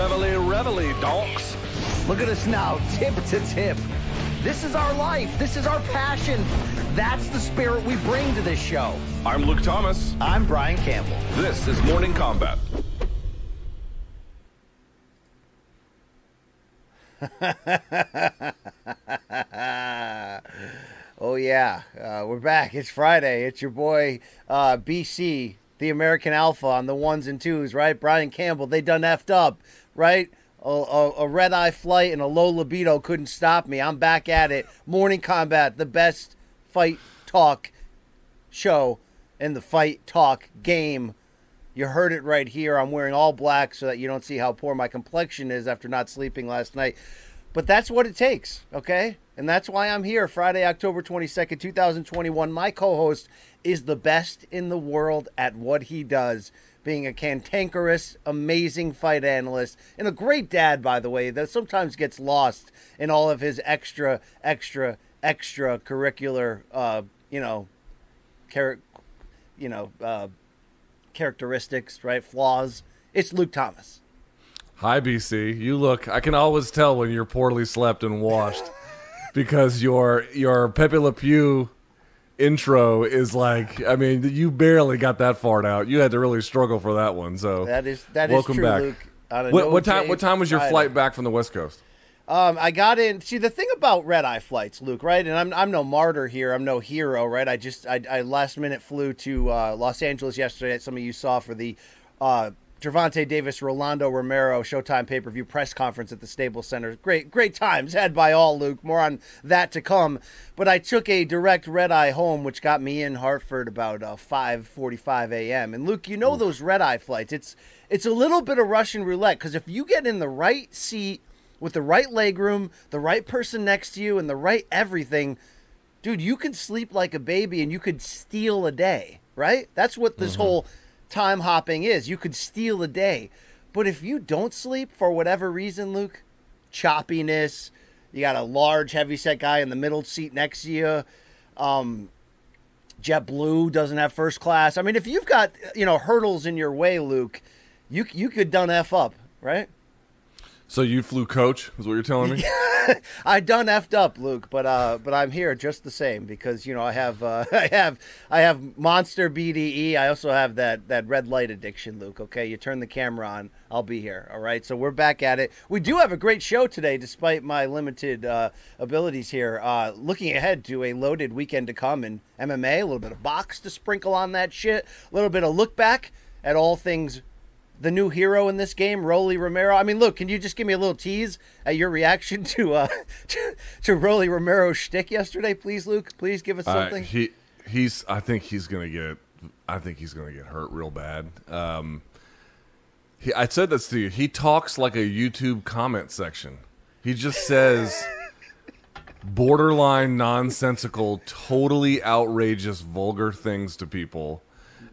Reveille, reveille, donks. Look at us now, tip to tip. This is our life. This is our passion. That's the spirit we bring to this show. I'm Luke Thomas. I'm Brian Campbell. This is Morning Kombat. oh yeah, uh, we're back. It's Friday. It's your boy uh, BC, the American Alpha on the ones and twos, right? Brian Campbell. They done effed up, right? A, a, a red eye flight and a low libido couldn't stop me. I'm back at it. Morning Kombat, the best fight talk show in the fight talk game. You heard it right here. I'm wearing all black so that you don't see how poor my complexion is after not sleeping last night. But that's what it takes, okay? And that's why I'm here Friday, October 22nd, 2021. My co host is the best in the world at what he does, being a cantankerous, amazing fight analyst, and a great dad, by the way, that sometimes gets lost in all of his extra, extra, extra curricular, uh, you know, char- you know, uh, characteristics, right? Flaws. It's Luke Thomas. Hi, BC. You look. I can always tell when you're poorly slept and washed because your your Pepe Le Pew intro is like. I mean, you barely got that far out. You had to really struggle for that one. So that is that is welcome true, back. Luke. What, what time? What time was your Friday. flight back from the West Coast? Um, I got in. See, the thing about red eye flights, Luke, right? And I'm I'm no martyr here. I'm no hero, right? I just I, I last minute flew to uh, Los Angeles yesterday. Some of you saw for the uh, Gervonta Davis Rolando Romero Showtime pay per view press conference at the Staples Center. Great great times had by all, Luke. More on that to come. But I took a direct red eye home, which got me in Hartford about uh, 5:45 a.m. And Luke, you know those red eye flights. It's it's a little bit of Russian roulette because if you get in the right seat with the right leg room, the right person next to you, and the right everything, dude, you could sleep like a baby and you could steal a day, right? That's what this whole time hopping is. You could steal a day. But if you don't sleep for whatever reason, Luke, choppiness, you got a large, heavy set guy in the middle seat next to you, um, JetBlue doesn't have first class. I mean, if you've got, you know, hurdles in your way, Luke, you, you could done F up, right? So you flew coach? Is what you're telling me? I done effed up, Luke, but uh, but I'm here just the same because you know I have uh, I have I have monster BDE. I also have that that red light addiction, Luke. Okay, you turn the camera on, I'll be here. All right, so we're back at it. We do have a great show today, despite my limited uh, abilities here. Uh, looking ahead to a loaded weekend to come in MMA, a little bit of box to sprinkle on that shit, a little bit of look back at all things the new hero in this game, Rolly Romero. I mean, look, can you just give me a little tease at your reaction to uh to, to Rolly Romero's shtick yesterday, please, Luke? Please give us Uh, something. he he's. I think he's gonna get. I think he's gonna get hurt real bad. Um, he, I said this to you. He talks like a YouTube comment section. He just says borderline nonsensical, totally outrageous, vulgar things to people,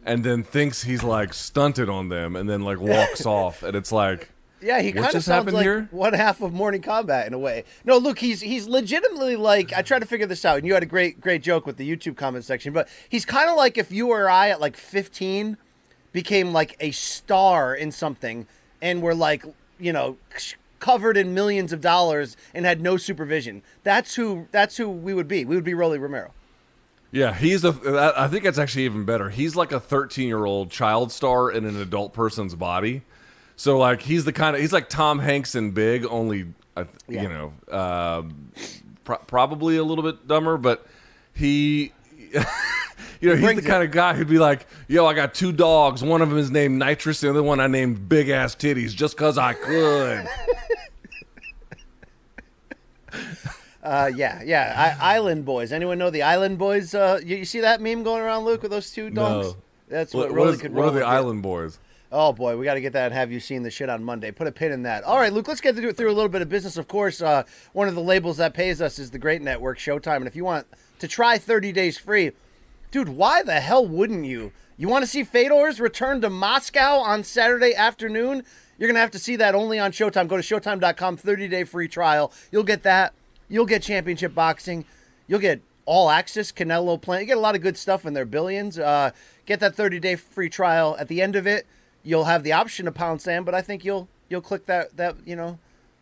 and then thinks he's like stunted on them, and then like walks off. And it's like, yeah, he kind of sounds happened like here? one half of Morning Kombat in a way. No, look, he's he's legitimately like I tried to figure this out, and you had a great great joke with the YouTube comment section, but he's kind of like if you or I at like 15 became like a star in something, and were like you know covered in millions of dollars and had no supervision. That's who that's who we would be. We would be Rolly Romero. Yeah, he's a. I think that's actually even better. He's like a 13 year old child star in an adult person's body. So like he's the kind of he's like Tom Hanks in Big, only uh, Yeah. you know um pro- probably a little bit dumber, but he. You know, he's the it. kind of guy who'd be like, "Yo, I got two dogs. One of them is named Nitrous, the other one I named Big Ass Titties, just cause I could." Uh, yeah, yeah. I, Island Boys. Anyone know the Island Boys? Uh, you, you see that meme going around, Luke, with those two dogs? No. That's what, what, what, is, could what are the. Island Boys? Oh boy, we got to get that. and Have you seen the shit on Monday? Put a pin in that. All right, Luke. Let's get to do it through a little bit of business. Of course, uh, one of the labels that pays us is the Great Network, Showtime. And if you want to try 30 days free, dude, why the hell wouldn't you? You want to see Fedor's return to Moscow on Saturday afternoon? You're gonna have to see that only on Showtime. Go to Showtime.com, 30 day free trial. You'll get that. You'll get Championship Boxing. You'll get all access Canelo plan. You get a lot of good stuff in there. Billions. Uh, get that 30 day free trial. At the end of it, you'll have the option to pound sand, but I think you'll you'll click that that you know,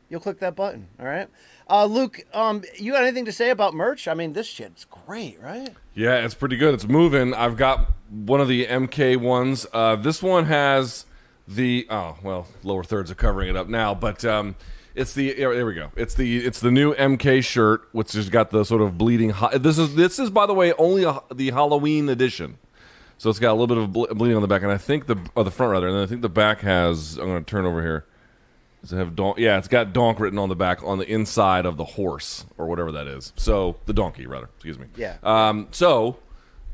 you'll click that button. All right, uh, Luke. Um, you got anything to say about merch? I mean, this shit's great, right? Yeah, it's pretty good. It's moving. I've got one of the MK ones. Uh, this one has the oh well, lower thirds are covering it up now, but um, it's the there we go. It's the it's the new MK shirt, which has got the sort of bleeding. Ho- this is this is by the way only a, the Halloween edition. So it's got a little bit of ble- bleeding on the back, and I think the or the front rather, and I think the back has. I'm going to turn over here. Does it have donk? Yeah, it's got donk written on the back on the inside of the horse or whatever that is. So the donkey, rather. Excuse me. Yeah. Um. So,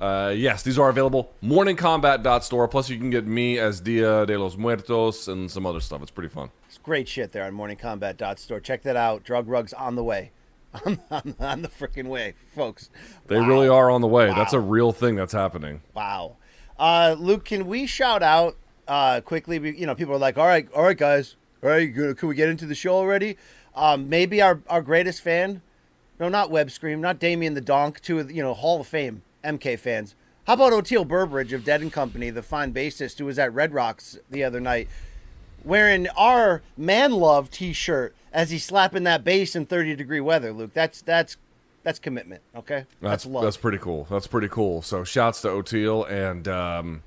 uh, yes, these are available. Morningkombat.store. Plus, you can get me as Dia de los Muertos and some other stuff. It's pretty fun. Great shit there on morningkombat.store. Check that out. Drug rugs on the way. on, on, on the freaking way, folks. They Wow. really are on the way. That's a real thing that's happening. Wow. Uh, Luke, can we shout out uh, quickly? You know, people are like, all right, all right, guys. All right, can we get into the show already? Um, maybe our, our greatest fan, no, not Web Scream, not Damien the Donk, two of the, you know, Hall of Fame MK fans. How about Oteil Burbridge of Dead and Company, the fine bassist who was at Red Rocks the other night, wearing our Man Love T-shirt as he's slapping that bass in 30 degree weather, Luke. That's that's that's commitment, okay? That's love. that's pretty cool. That's pretty cool. So shouts to Oteil and um,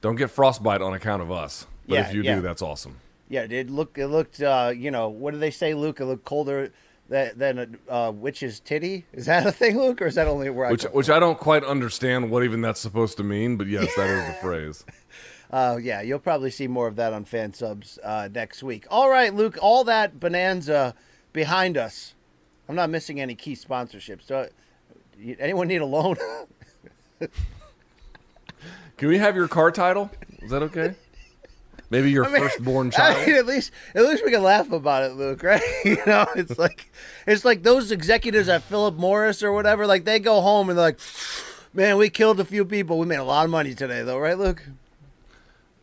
don't get frostbite on account of us. But Yeah, if you yeah. do, that's awesome. Yeah, it looked. It looked. Uh, you know, what do they say, Luke? It looked colder than, than a uh, witch's titty. Is that a thing, Luke, or is that only where Which I? Go? which I don't quite understand what even that's supposed to mean, but yes, that is the phrase. Uh, yeah, you'll probably see more of that on fan subs uh, next week. All right, Luke. All that bonanza behind us. I'm not missing any key sponsorships. So, anyone need a loan? Can we have your car title? Is that okay? Maybe your firstborn I child. mean, at least at least we can laugh about it, Luke. Right? You know, it's like it's like those executives at Philip Morris or whatever. Like they go home and they're like, "Man, we killed a few people. We made a lot of money today, though, right, Luke?"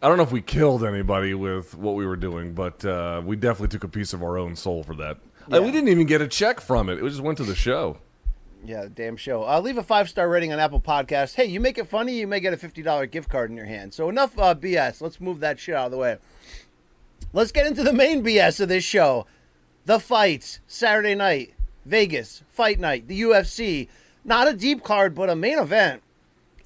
I don't know if we killed anybody with what we were doing, but uh, we definitely took a piece of our own soul for that. Uh, we didn't even get a check from it. It just went to the show. Yeah, damn show. Uh, leave a five star rating on Apple Podcasts. Hey, you make it funny, you may get a fifty dollar gift card in your hand. So enough uh, BS. Let's move that shit out of the way. Let's get into the main BS of this show. The fights Saturday night, Vegas fight night, the UFC. Not a deep card, but a main event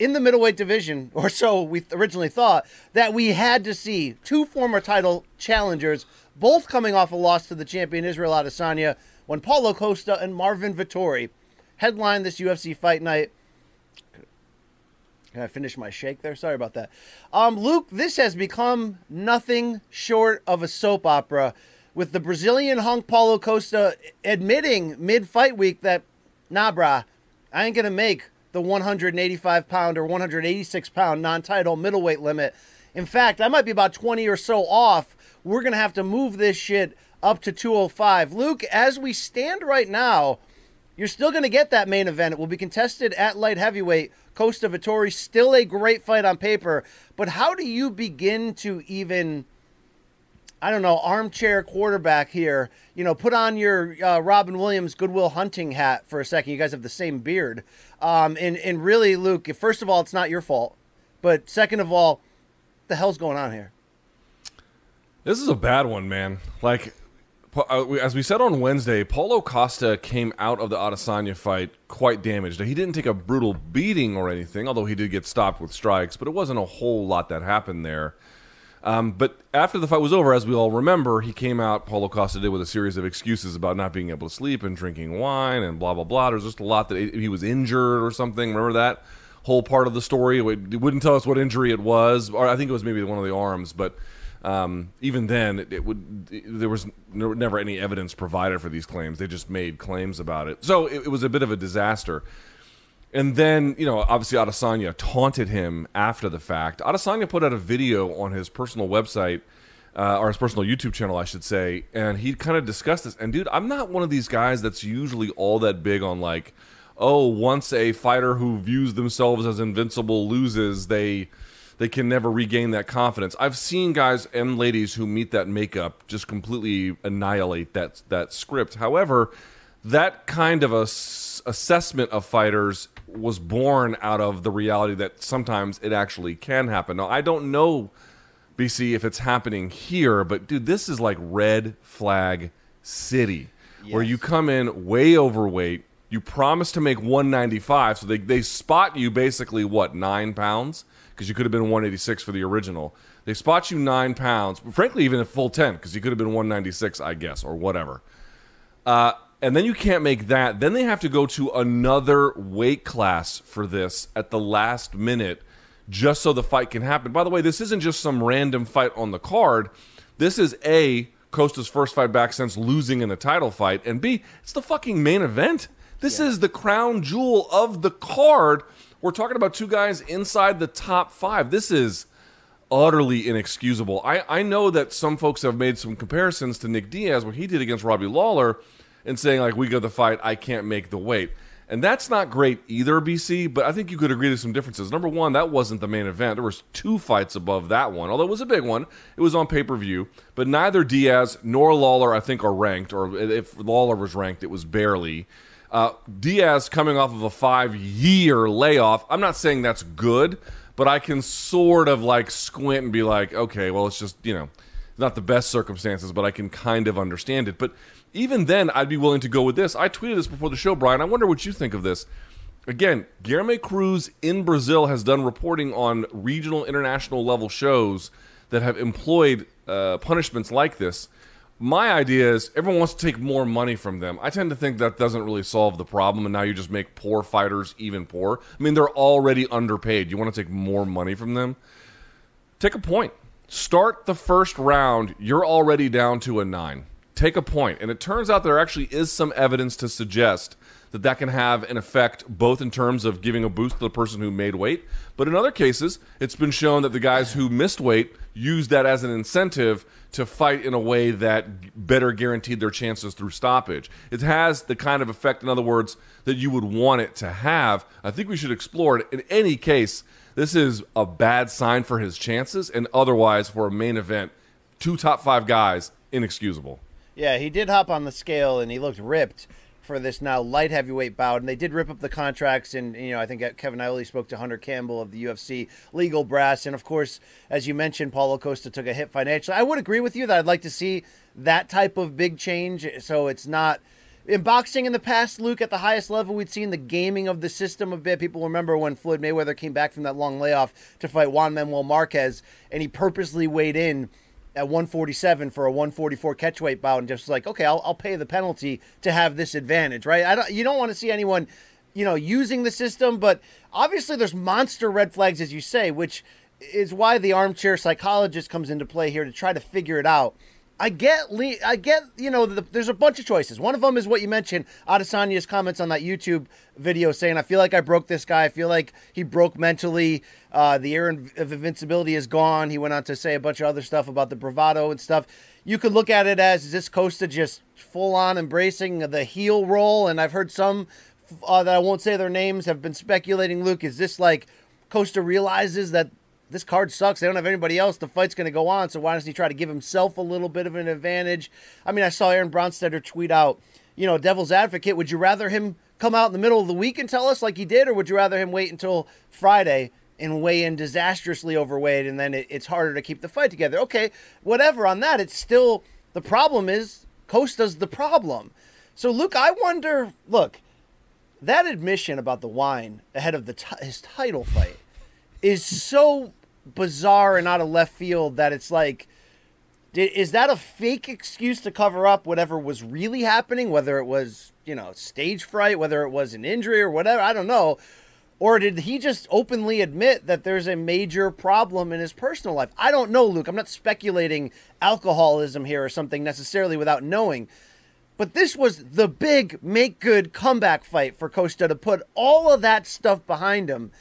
in the middleweight division, or so we originally thought, that we had to see two former title challengers, both coming off a loss to the champion Israel Adesanya, when Paulo Costa and Marvin Vettori headlined this UFC fight night. Can I finish my shake there? Sorry about that. Um, Luke, this has become nothing short of a soap opera, with the Brazilian hunk Paulo Costa admitting mid fight week that, nah, brah, I ain't gonna make the 185 pound or 186 pound non title middleweight limit. In fact, I might be about 20 or so off. We're gonna have to move this shit up to 205. Luke, as we stand right now, you're still going to get that main event. It will be contested at light heavyweight. Costa Vettori, still a great fight on paper. But how do you begin to even, I don't know, armchair quarterback here? You know, put on your uh, Robin Williams Good Will Hunting hat for a second. You guys have the same beard. Um, and, and really, Luke, first of all, it's not your fault. But second of all, the hell's going on here? This is a bad one, man. Like, uh, as we said on Wednesday, Paulo Costa came out of the Adesanya fight quite damaged. He didn't take a brutal beating or anything, although he did get stopped with strikes, but it wasn't a whole lot that happened there. Um, but after the fight was over, as we all remember, he came out, Paulo Costa did, with a series of excuses about not being able to sleep and drinking wine and blah, blah, blah. There's just a lot that he was injured or something. Remember that whole part of the story? It would- it wouldn't tell us what injury it was, or I think it was maybe one of the arms, but um, even then, it, it would it- there was never any evidence provided for these claims. They just made claims about it, so it, it was a bit of a disaster. And then, you know, obviously Adesanya taunted him after the fact. Adesanya put out a video on his personal website, uh, or his personal YouTube channel, I should say, and he kind of discussed this. And dude, I'm not one of these guys that's usually all that big on like, oh, once a fighter who views themselves as invincible loses, they they can never regain that confidence. I've seen guys and ladies who meet that makeup just completely annihilate that that script. However, that kind of a s- assessment of fighters was born out of the reality that sometimes it actually can happen. Now, I don't know BC if it's happening here, but dude, this is like red flag city where you come in way overweight. You promise to make 195, so they, they spot you basically what nine pounds because you could have been 186 for the original. They spot you nine pounds, frankly, even a full 10 because you could have been 196, I guess, or whatever. Uh, and then you can't make that. Then they have to go to another weight class for this at the last minute just so the fight can happen. By the way, this isn't just some random fight on the card. This is A, Costa's first fight back since losing in the title fight, and B, it's the fucking main event. This is the crown jewel of the card. We're talking about two guys inside the top five. This is utterly inexcusable. I, I know that some folks have made some comparisons to Nick Diaz, what he did against Robbie Lawler, and saying, like, we got the fight, I can't make the weight. And that's not great either, BC, but I think you could agree to some differences. Number one, that wasn't the main event. There was two fights above that one, although it was a big one. It was on pay-per-view, but neither Diaz nor Lawler, I think, are ranked, or if Lawler was ranked, it was barely. Uh, Diaz coming off of a five-year layoff. I'm not saying that's good, but I can sort of like squint and be like, okay, well, it's just you know, not the best circumstances, but I can kind of understand it. But even then, I'd be willing to go with this. I tweeted this before the show, Brian. I wonder what you think of this. Again, Guilherme Cruz in Brazil has done reporting on regional, international level shows that have employed uh, punishments like this. My idea is everyone wants to take more money from them. I tend to think that doesn't really solve the problem, and now you just make poor fighters even poor. I mean, they're already underpaid. You want to take more money from them? Take a point. Start the first round. You're already down to a nine. Take a point. And it turns out there actually is some evidence to suggest that that can have an effect both in terms of giving a boost to the person who made weight, but in other cases, it's been shown that the guys who missed weight used that as an incentive to fight in a way that better guaranteed their chances through stoppage. It has the kind of effect, in other words, that you would want it to have. I think we should explore it. In any case, this is a bad sign for his chances, and otherwise, for a main event, two top five guys, inexcusable. Yeah, he did hop on the scale and he looked ripped for this now light heavyweight bout. And they did rip up the contracts. And, you know, I think uh, Kevin Iole spoke to Hunter Campbell of the UFC legal brass. And, of course, as you mentioned, Paulo Costa took a hit financially. I would agree with you that I'd like to see that type of big change. So it's not. In boxing in the past, Luke, at the highest level, we'd seen the gaming of the system a bit. People remember when Floyd Mayweather came back from that long layoff to fight Juan Manuel Marquez, and he purposely weighed in at 147 for a 144 catchweight bout and just like okay I'll, I'll pay the penalty to have this advantage right? I don't, you don't want to see anyone you know using the system but obviously there's monster red flags as you say which is why the armchair psychologist comes into play here to try to figure it out I get, I get, you know, the, there's a bunch of choices. One of them is what you mentioned, Adesanya's comments on that YouTube video saying, "I feel like I broke this guy. I feel like he broke mentally. Uh, the air of invincibility is gone." He went on to say a bunch of other stuff about the bravado and stuff. You could look at it as is this Costa just full on embracing the heel role, and I've heard some uh, that I won't say their names have been speculating. Luke, is this like Costa realizes that this card sucks. They don't have anybody else. The fight's going to go on. So why doesn't he try to give himself a little bit of an advantage? I mean, I saw Aaron Bronsteter tweet out, you know, devil's advocate. Would you rather him come out in the middle of the week and tell us like he did, or would you rather him wait until Friday and weigh in disastrously overweight and then it, it's harder to keep the fight together? Okay, whatever on that. It's still the problem is Costa's the problem. So Luke, I wonder. Look, that admission about the wine ahead of the t- his title fight is so bizarre and out of left field that it's like is that a fake excuse to cover up whatever was really happening whether it was you know stage fright whether it was an injury or whatever i don't know. Or did he just openly admit that there's a major problem in his personal life? I don't know luke. I'm not speculating alcoholism here or something necessarily without knowing. But this was the big make good comeback fight for costa to put all of that stuff behind him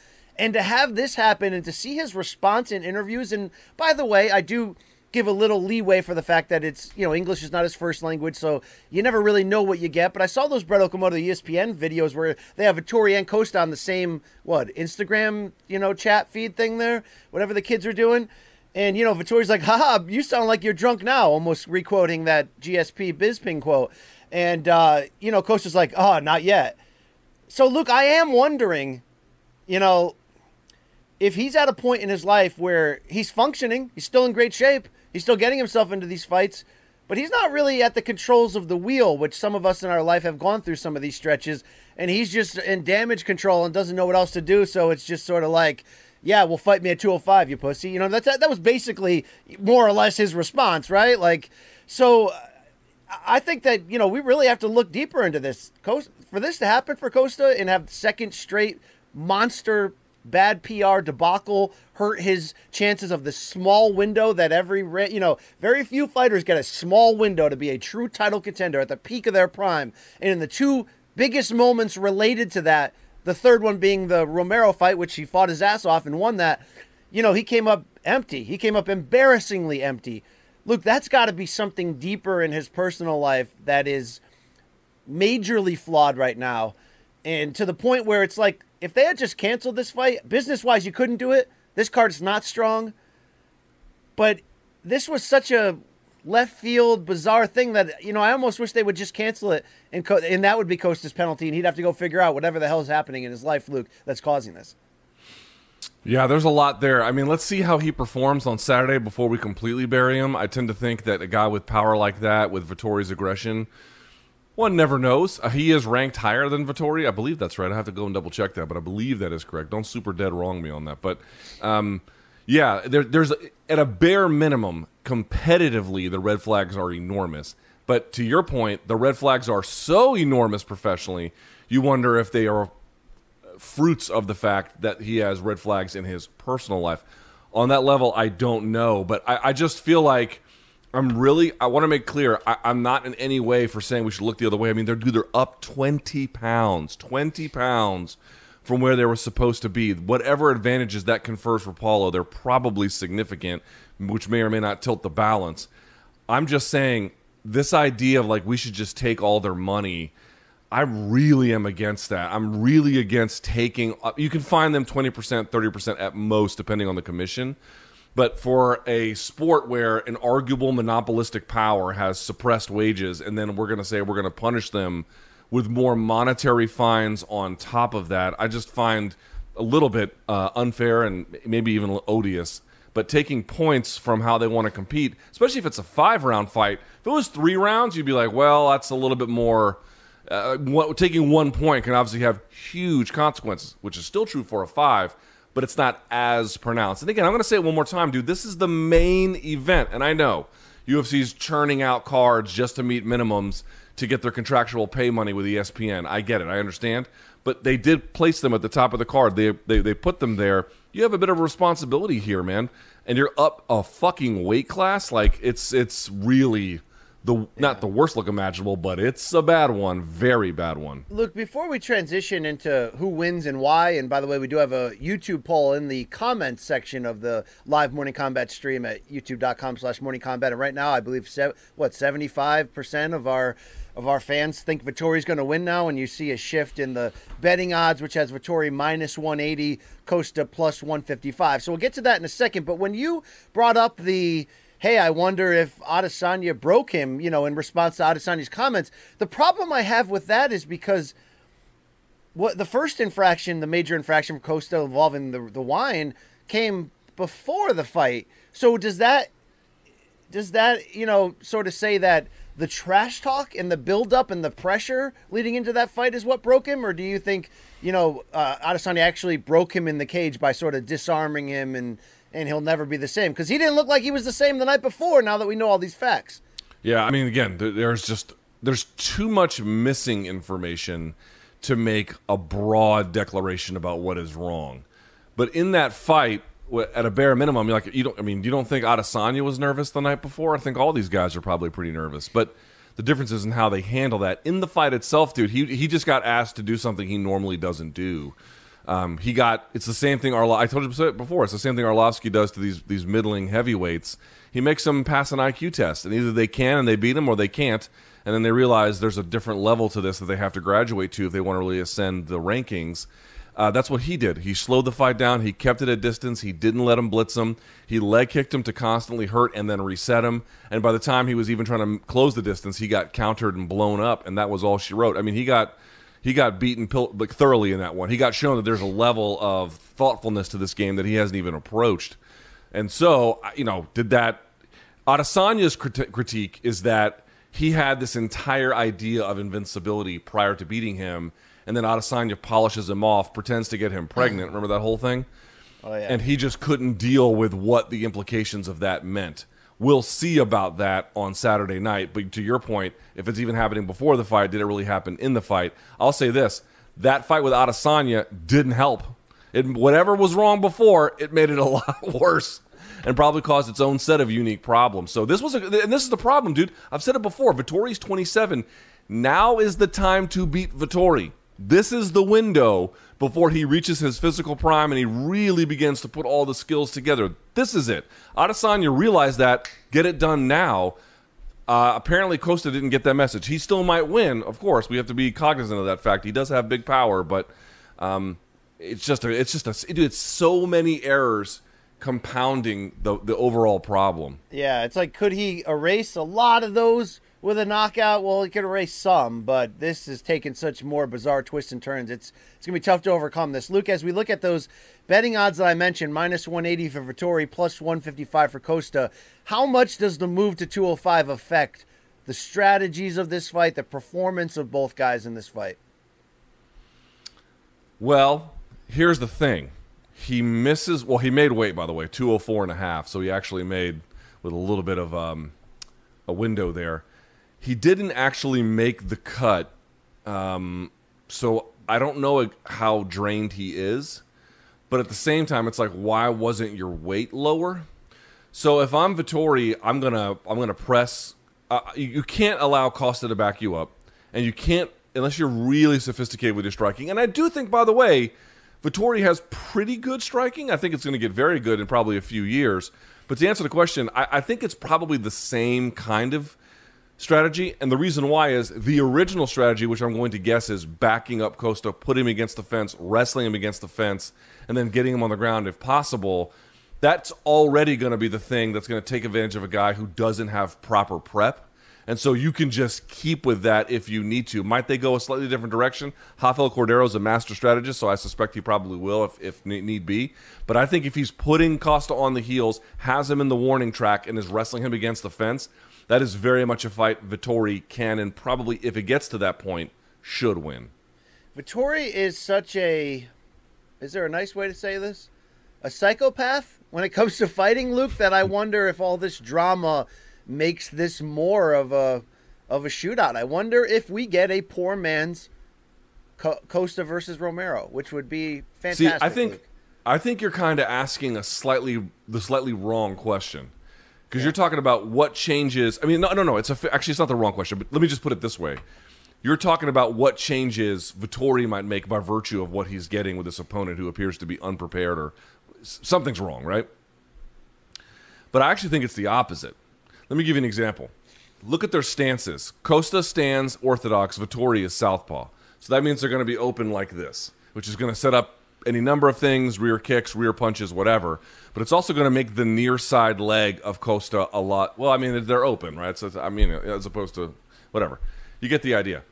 and to have this happen and to see his response in interviews, and by the way, I do give a little leeway for the fact that it's, you know, English is not his first language, so you never really know what you get. But I saw those Brett Okamoto ESPN videos where they have Vettori and Costa on the same, what, Instagram, you know, chat feed thing there, whatever the kids are doing. And, you know, Vettori's like, haha, you sound like you're drunk now, almost requoting that GSP Bisping quote. And, uh, you know, Costa's like, oh, not yet. So, Luke, I am wondering, you know, if he's at a point in his life where he's functioning, he's still in great shape, he's still getting himself into these fights, but he's not really at the controls of the wheel, which some of us in our life have gone through some of these stretches, and he's just in damage control and doesn't know what else to do. So it's just sort of like, yeah, well, fight me at 205, you pussy. You know, that's, that was basically more or less his response, right? Like, so I think that, you know, we really have to look deeper into this. For this to happen for Costa and have second straight monster bad PR debacle hurt his chances of the small window that every you know very few fighters get a small window to be a true title contender at the peak of their prime. And in the two biggest moments related to that the third one being the Romero fight which he fought his ass off and won that you know he came up empty. He came up embarrassingly empty. Look that's got to be something deeper in his personal life that is majorly flawed right now. And to the point where it's like if they had just canceled this fight, business wise, you couldn't do it. This card's not strong. But this was such a left field bizarre thing that you know I almost wish they would just cancel it and co- and that would be Costa's penalty and he'd have to go figure out whatever the hell is happening in his life, Luke, that's causing this. Yeah, there's a lot there. I mean, let's see how he performs on Saturday before we completely bury him. I tend to think that a guy with power like that, with Vettori's aggression, one never knows. Uh, he is ranked higher than Vettori. I believe that's right. I have to go and double check that, but I believe that is correct. Don't super dead wrong me on that. But um, yeah, there, there's at a bare minimum, competitively, the red flags are enormous. But to your point, the red flags are so enormous professionally, you wonder if they are fruits of the fact that he has red flags in his personal life. On that level, I don't know, but I, I just feel like I'm really. I want to make clear. I, am not in any way for saying we should look the other way. I mean, they're dude, they're up 20 pounds, 20 pounds from where they were supposed to be. Whatever advantages that confers for Paulo, they're probably significant, which may or may not tilt the balance. I'm just saying this idea of like we should just take all their money. I really am against that. I'm really against taking. Uh, you can find them 20%, 30% at most, depending on the commission. But for a sport where an arguable monopolistic power has suppressed wages, and then we're going to say we're going to punish them with more monetary fines on top of that, I just find a little bit uh, unfair and maybe even odious. But taking points from how they want to compete, especially if it's a five round fight, if it was three rounds, you'd be like, well, that's a little bit more. Uh, what, taking one point can obviously have huge consequences, which is still true for a five but it's not as pronounced. And again, I'm going to say it one more time, dude. This is the main event, and I know UFC's churning out cards just to meet minimums to get their contractual pay money with ESPN. I get it. I understand. But they did place them at the top of the card. They, they, they put them there. You have a bit of a responsibility here, man. And you're up a fucking weight class. Like, it's it's really the yeah. not the worst look imaginable, but it's a bad one, very bad one. Look, before we transition into who wins and why, and by the way, we do have a YouTube poll in the comments section of the live morning kombat stream at youtube.com slash morning kombat. And right now I believe se- what seventy five percent of our of our fans think Vettori's going to win now, and you see a shift in the betting odds, which has Vettori minus 180, Costa plus 155. So we'll get to that in a second. But when you brought up the hey, I wonder if Adesanya broke him, you know, in response to Adesanya's comments. The problem I have with that is because what the first infraction, the major infraction for Costa involving the the wine, came before the fight. So does that does that you know sort of say that the trash talk and the buildup and the pressure leading into that fight is what broke him, or do you think you know uh, Adesanya actually broke him in the cage by sort of disarming him and and he'll never be the same because he didn't look like he was the same the night before. Now that we know all these facts. Yeah, I mean, again, there's just there's too much missing information to make a broad declaration about what is wrong. But in that fight, at a bare minimum, like you don't. I mean, you don't think Adesanya was nervous the night before? I think all these guys are probably pretty nervous, but. The difference is in how they handle that. In the fight itself, dude, he he just got asked to do something he normally doesn't do. Um, he got it's the same thing. Arlo- I told you before. It's the same thing Arlovsky does to these these middling heavyweights. He makes them pass an IQ test, and either they can and they beat him, or they can't. And then they realize there's a different level to this that they have to graduate to if they want to really ascend the rankings. Uh, that's what he did. He slowed the fight down. He kept it at distance. He didn't let him blitz him. He leg kicked him to constantly hurt and then reset him. And by the time he was even trying to close the distance, he got countered and blown up, and that was all she wrote. I mean, he got he got beaten pil- like thoroughly in that one. He got shown that there's a level of thoughtfulness to this game that he hasn't even approached. And so, you know, did that. Adesanya's criti- critique is that he had this entire idea of invincibility prior to beating him, and then Adesanya polishes him off, pretends to get him pregnant. Remember that whole thing? Oh yeah. and he just couldn't deal with what the implications of that meant. We'll see about that on Saturday night. But to your point, if it's even happening before the fight, did it really happen in the fight? I'll say this: that fight with Adesanya didn't help. It, whatever was wrong before, it made it a lot worse, and probably caused its own set of unique problems. So this was, a, and this is the problem, dude. I've said it before. Vettori's 27. Now is the time to beat Vettori. This is the window before he reaches his physical prime and he really begins to put all the skills together. This is it. Adesanya realized that. Get it done now. Uh, apparently, Costa didn't get that message. He still might win, of course. We have to be cognizant of that fact. He does have big power, but um, it's just a, it's just a, it's so many errors compounding the the overall problem. Yeah, it's like could he erase a lot of those with a knockout? Well, he could erase some, but this is taking such more bizarre twists and turns. It's it's gonna be tough to overcome this. Luke, as we look at those betting odds that I mentioned, minus one eighty for Vettori, plus one fifty five for Costa. How much does the move to two hundred five affect the strategies of this fight, the performance of both guys in this fight? Well, here's the thing. He misses. Well, he made weight, by the way, 204 and a half. So he actually made with a little bit of um, a window there. He didn't actually make the cut. Um, so I don't know how drained he is. But at the same time, it's like, why wasn't your weight lower? So if I'm Vettori, I'm gonna I'm gonna press. Uh, you, can't allow Costa to back you up, and you can't unless you're really sophisticated with your striking. And I do think, by the way, Vettori has pretty good striking. I think it's going to get very good in probably a few years. But to answer the question, I, I think it's probably the same kind of strategy. And the reason why is the original strategy, which I'm going to guess is backing up Costa, putting him against the fence, wrestling him against the fence, and then getting him on the ground if possible. That's already going to be the thing that's going to take advantage of a guy who doesn't have proper prep. And so you can just keep with that if you need to. Might they go a slightly different direction? Rafael Cordero is a master strategist, so I suspect he probably will if, if need be. But I think if he's putting Costa on the heels, has him in the warning track, and is wrestling him against the fence, that is very much a fight Vettori can and probably, if it gets to that point, should win. Vettori is such a. Is there a nice way to say this? A psychopath when it comes to fighting, Luke. That I wonder if all this drama makes this more of a of a shootout. I wonder if we get a poor man's Co- Costa versus Romero, which would be fantastic. See, I think Luke. I think you're kind of asking a slightly the slightly wrong question because you're talking about what changes. I mean, no, no, no. It's a, actually it's not the wrong question, but let me just put it this way: you're talking about what changes Vettori might make by virtue of what he's getting with this opponent who appears to be unprepared or something's wrong, right? But I actually think it's the opposite. Let me give you an example. Look at their stances. Costa stands orthodox, Vettori is southpaw. So that means they're going to be open like this, which is going to set up any number of things, rear kicks, rear punches, whatever. But it's also going to make the near side leg of Costa a lot. Well, I mean, they're open, right? So I mean, as opposed to whatever. You get the idea.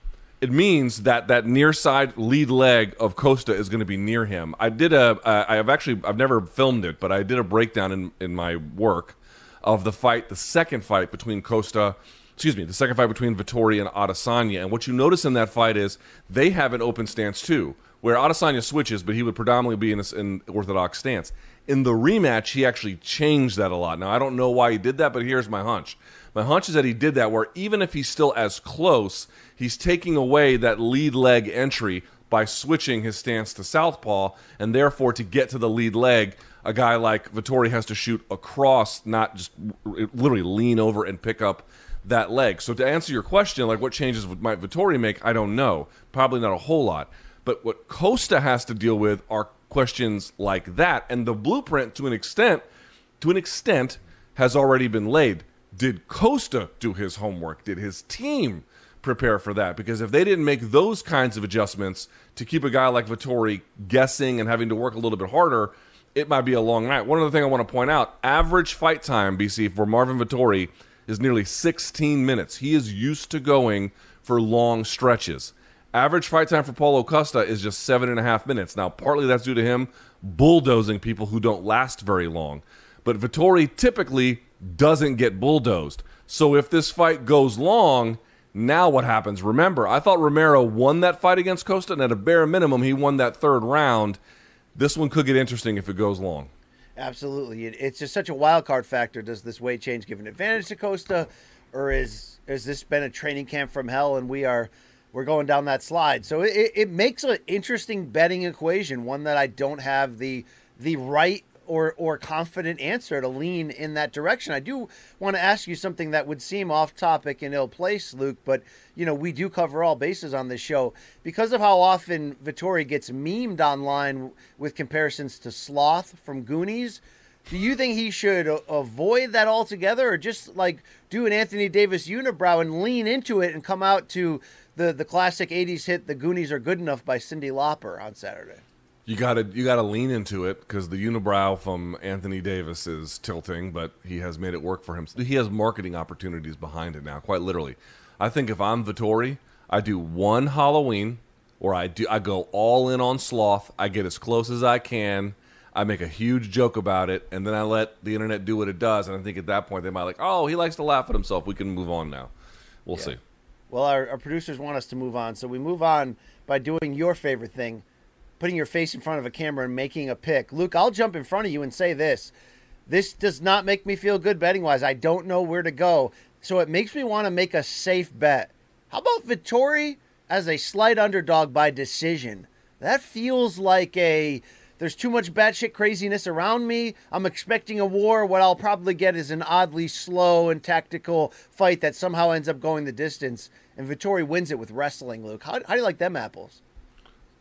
It means that that near side lead leg of Costa is going to be near him. I did a. I have actually. I've never filmed it, but I did a breakdown in in my work of the fight, the second fight between Costa. Excuse me, the second fight between Vettori and Adesanya. And what you notice in that fight is they have an open stance too, where Adesanya switches, but he would predominantly be in an orthodox stance. In the rematch, he actually changed that a lot. Now I don't know why he did that, but here's my hunch. My hunch is that he did that where even if he's still as close, he's taking away that lead leg entry by switching his stance to southpaw, and therefore to get to the lead leg, a guy like Vettori has to shoot across, not just literally lean over and pick up that leg. So to answer your question, like what changes might Vettori make, I don't know. Probably not a whole lot. But what Costa has to deal with are questions like that, and the blueprint to an extent, to an extent, has already been laid. Did Costa do his homework? Did his team prepare for that? Because if they didn't make those kinds of adjustments to keep a guy like Vettori guessing and having to work a little bit harder, it might be a long night. One other thing I want to point out: average fight time, BC, for Marvin Vettori is nearly 16 minutes. He is used to going for long stretches. Average fight time for Paulo Costa is just seven and a half minutes. Now, partly that's due to him bulldozing people who don't last very long. But Vettori typically doesn't get bulldozed. So if this fight goes long, now what happens? Remember, I thought Romero won that fight against Costa, and at a bare minimum, he won that third round. This one could get interesting if it goes long. Absolutely, it's just such a wild card factor. Does this weight change give an advantage to Costa, or is has this been a training camp from hell and we are we're going down that slide? So it, it makes an interesting betting equation, one that I don't have the the right or or confident answer to lean in that direction. I do want to ask you something that would seem off topic and ill place, Luke, but you know we do cover all bases on this show because of how often Vettori gets memed online with comparisons to Sloth from Goonies. Do you think he should avoid that altogether, or just like do an Anthony Davis unibrow and lean into it and come out to the the classic '80s hit "The Goonies Are Good Enough" by Cyndi Lauper on Saturday? You gotta you gotta lean into it because the unibrow from Anthony Davis is tilting, but he has made it work for him. He has marketing opportunities behind it now, quite literally. I think if I'm Vettori, I do one Halloween where I do I go all in on sloth. I get as close as I can. I make a huge joke about it, and then I let the internet do what it does. And I think at that point they might like, oh, he likes to laugh at himself. We can move on now. We'll yeah. see. Well, our, our producers want us to move on, so we move on by doing your favorite thing putting your face in front of a camera and making a pick. Luke, I'll jump in front of you and say this. This does not make me feel good betting wise. I don't know where to go. So it makes me want to make a safe bet. How about Vettori as a slight underdog by decision? That feels like a there's too much batshit craziness around me. I'm expecting a war. What I'll probably get is an oddly slow and tactical fight that somehow ends up going the distance. And Vettori wins it with wrestling, Luke. How, how do you like them apples?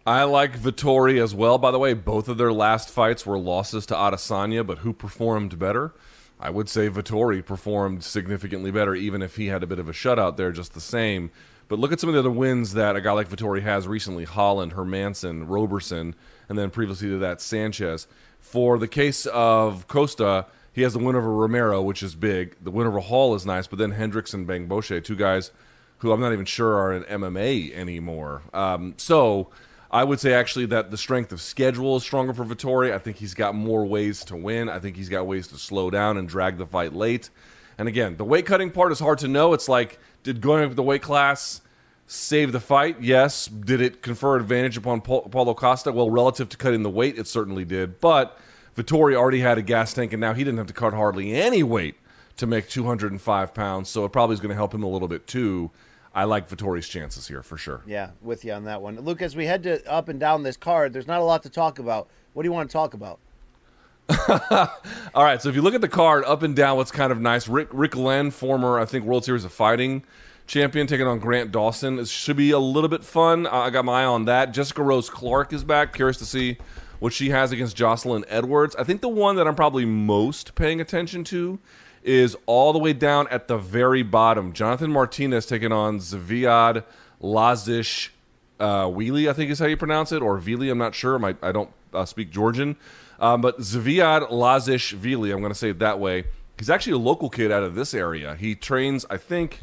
I like Vettori as well. By the way, both of their last fights were losses to Adesanya, but who performed better? I would say Vettori performed significantly better, even if he had a bit of a shutout there, just the same. But look at some of the other wins that a guy like Vettori has recently Holland, Hermansson, Roberson, and then previously to that, Sanchez. For the case of Costa, he has the win over Romero, which is big. The win over Hall is nice, but then Hendricks and Bamgbose, two guys who I'm not even sure are in MMA anymore. Um, so I would say actually that the strength of schedule is stronger for Vettori. I think he's got more ways to win. I think he's got ways to slow down and drag the fight late. And again, the weight cutting part is hard to know. It's like, did going up the weight class save the fight? Yes. Did it confer advantage upon Paulo Costa? Well, relative to cutting the weight, it certainly did. But Vettori already had a gas tank, and now he didn't have to cut hardly any weight to make 205 pounds. So it probably is going to help him a little bit too. I like Vettori's chances here for sure. Yeah, with you on that one. Luke, as we head to up and down this card, there's not a lot to talk about. What do you want to talk about? All right, so if you look at the card up and down, what's kind of nice, Rick Ricky Glenn, former I think World Series of Fighting champion, taking on Grant Dawson. It should be a little bit fun. I got my eye on that. Jessica Rose Clark is back. Curious to see what she has against Jocelyn Edwards. I think the one that I'm probably most paying attention to is all the way down at the very bottom. Jonathan Martinez taking on Zviad Lazish uh, Wheely, I think is how you pronounce it, or Vili, I'm not sure. My, I don't uh, speak Georgian. Um, but Zviad Lazish Vili, I'm going to say it that way. He's actually a local kid out of this area. He trains, I think,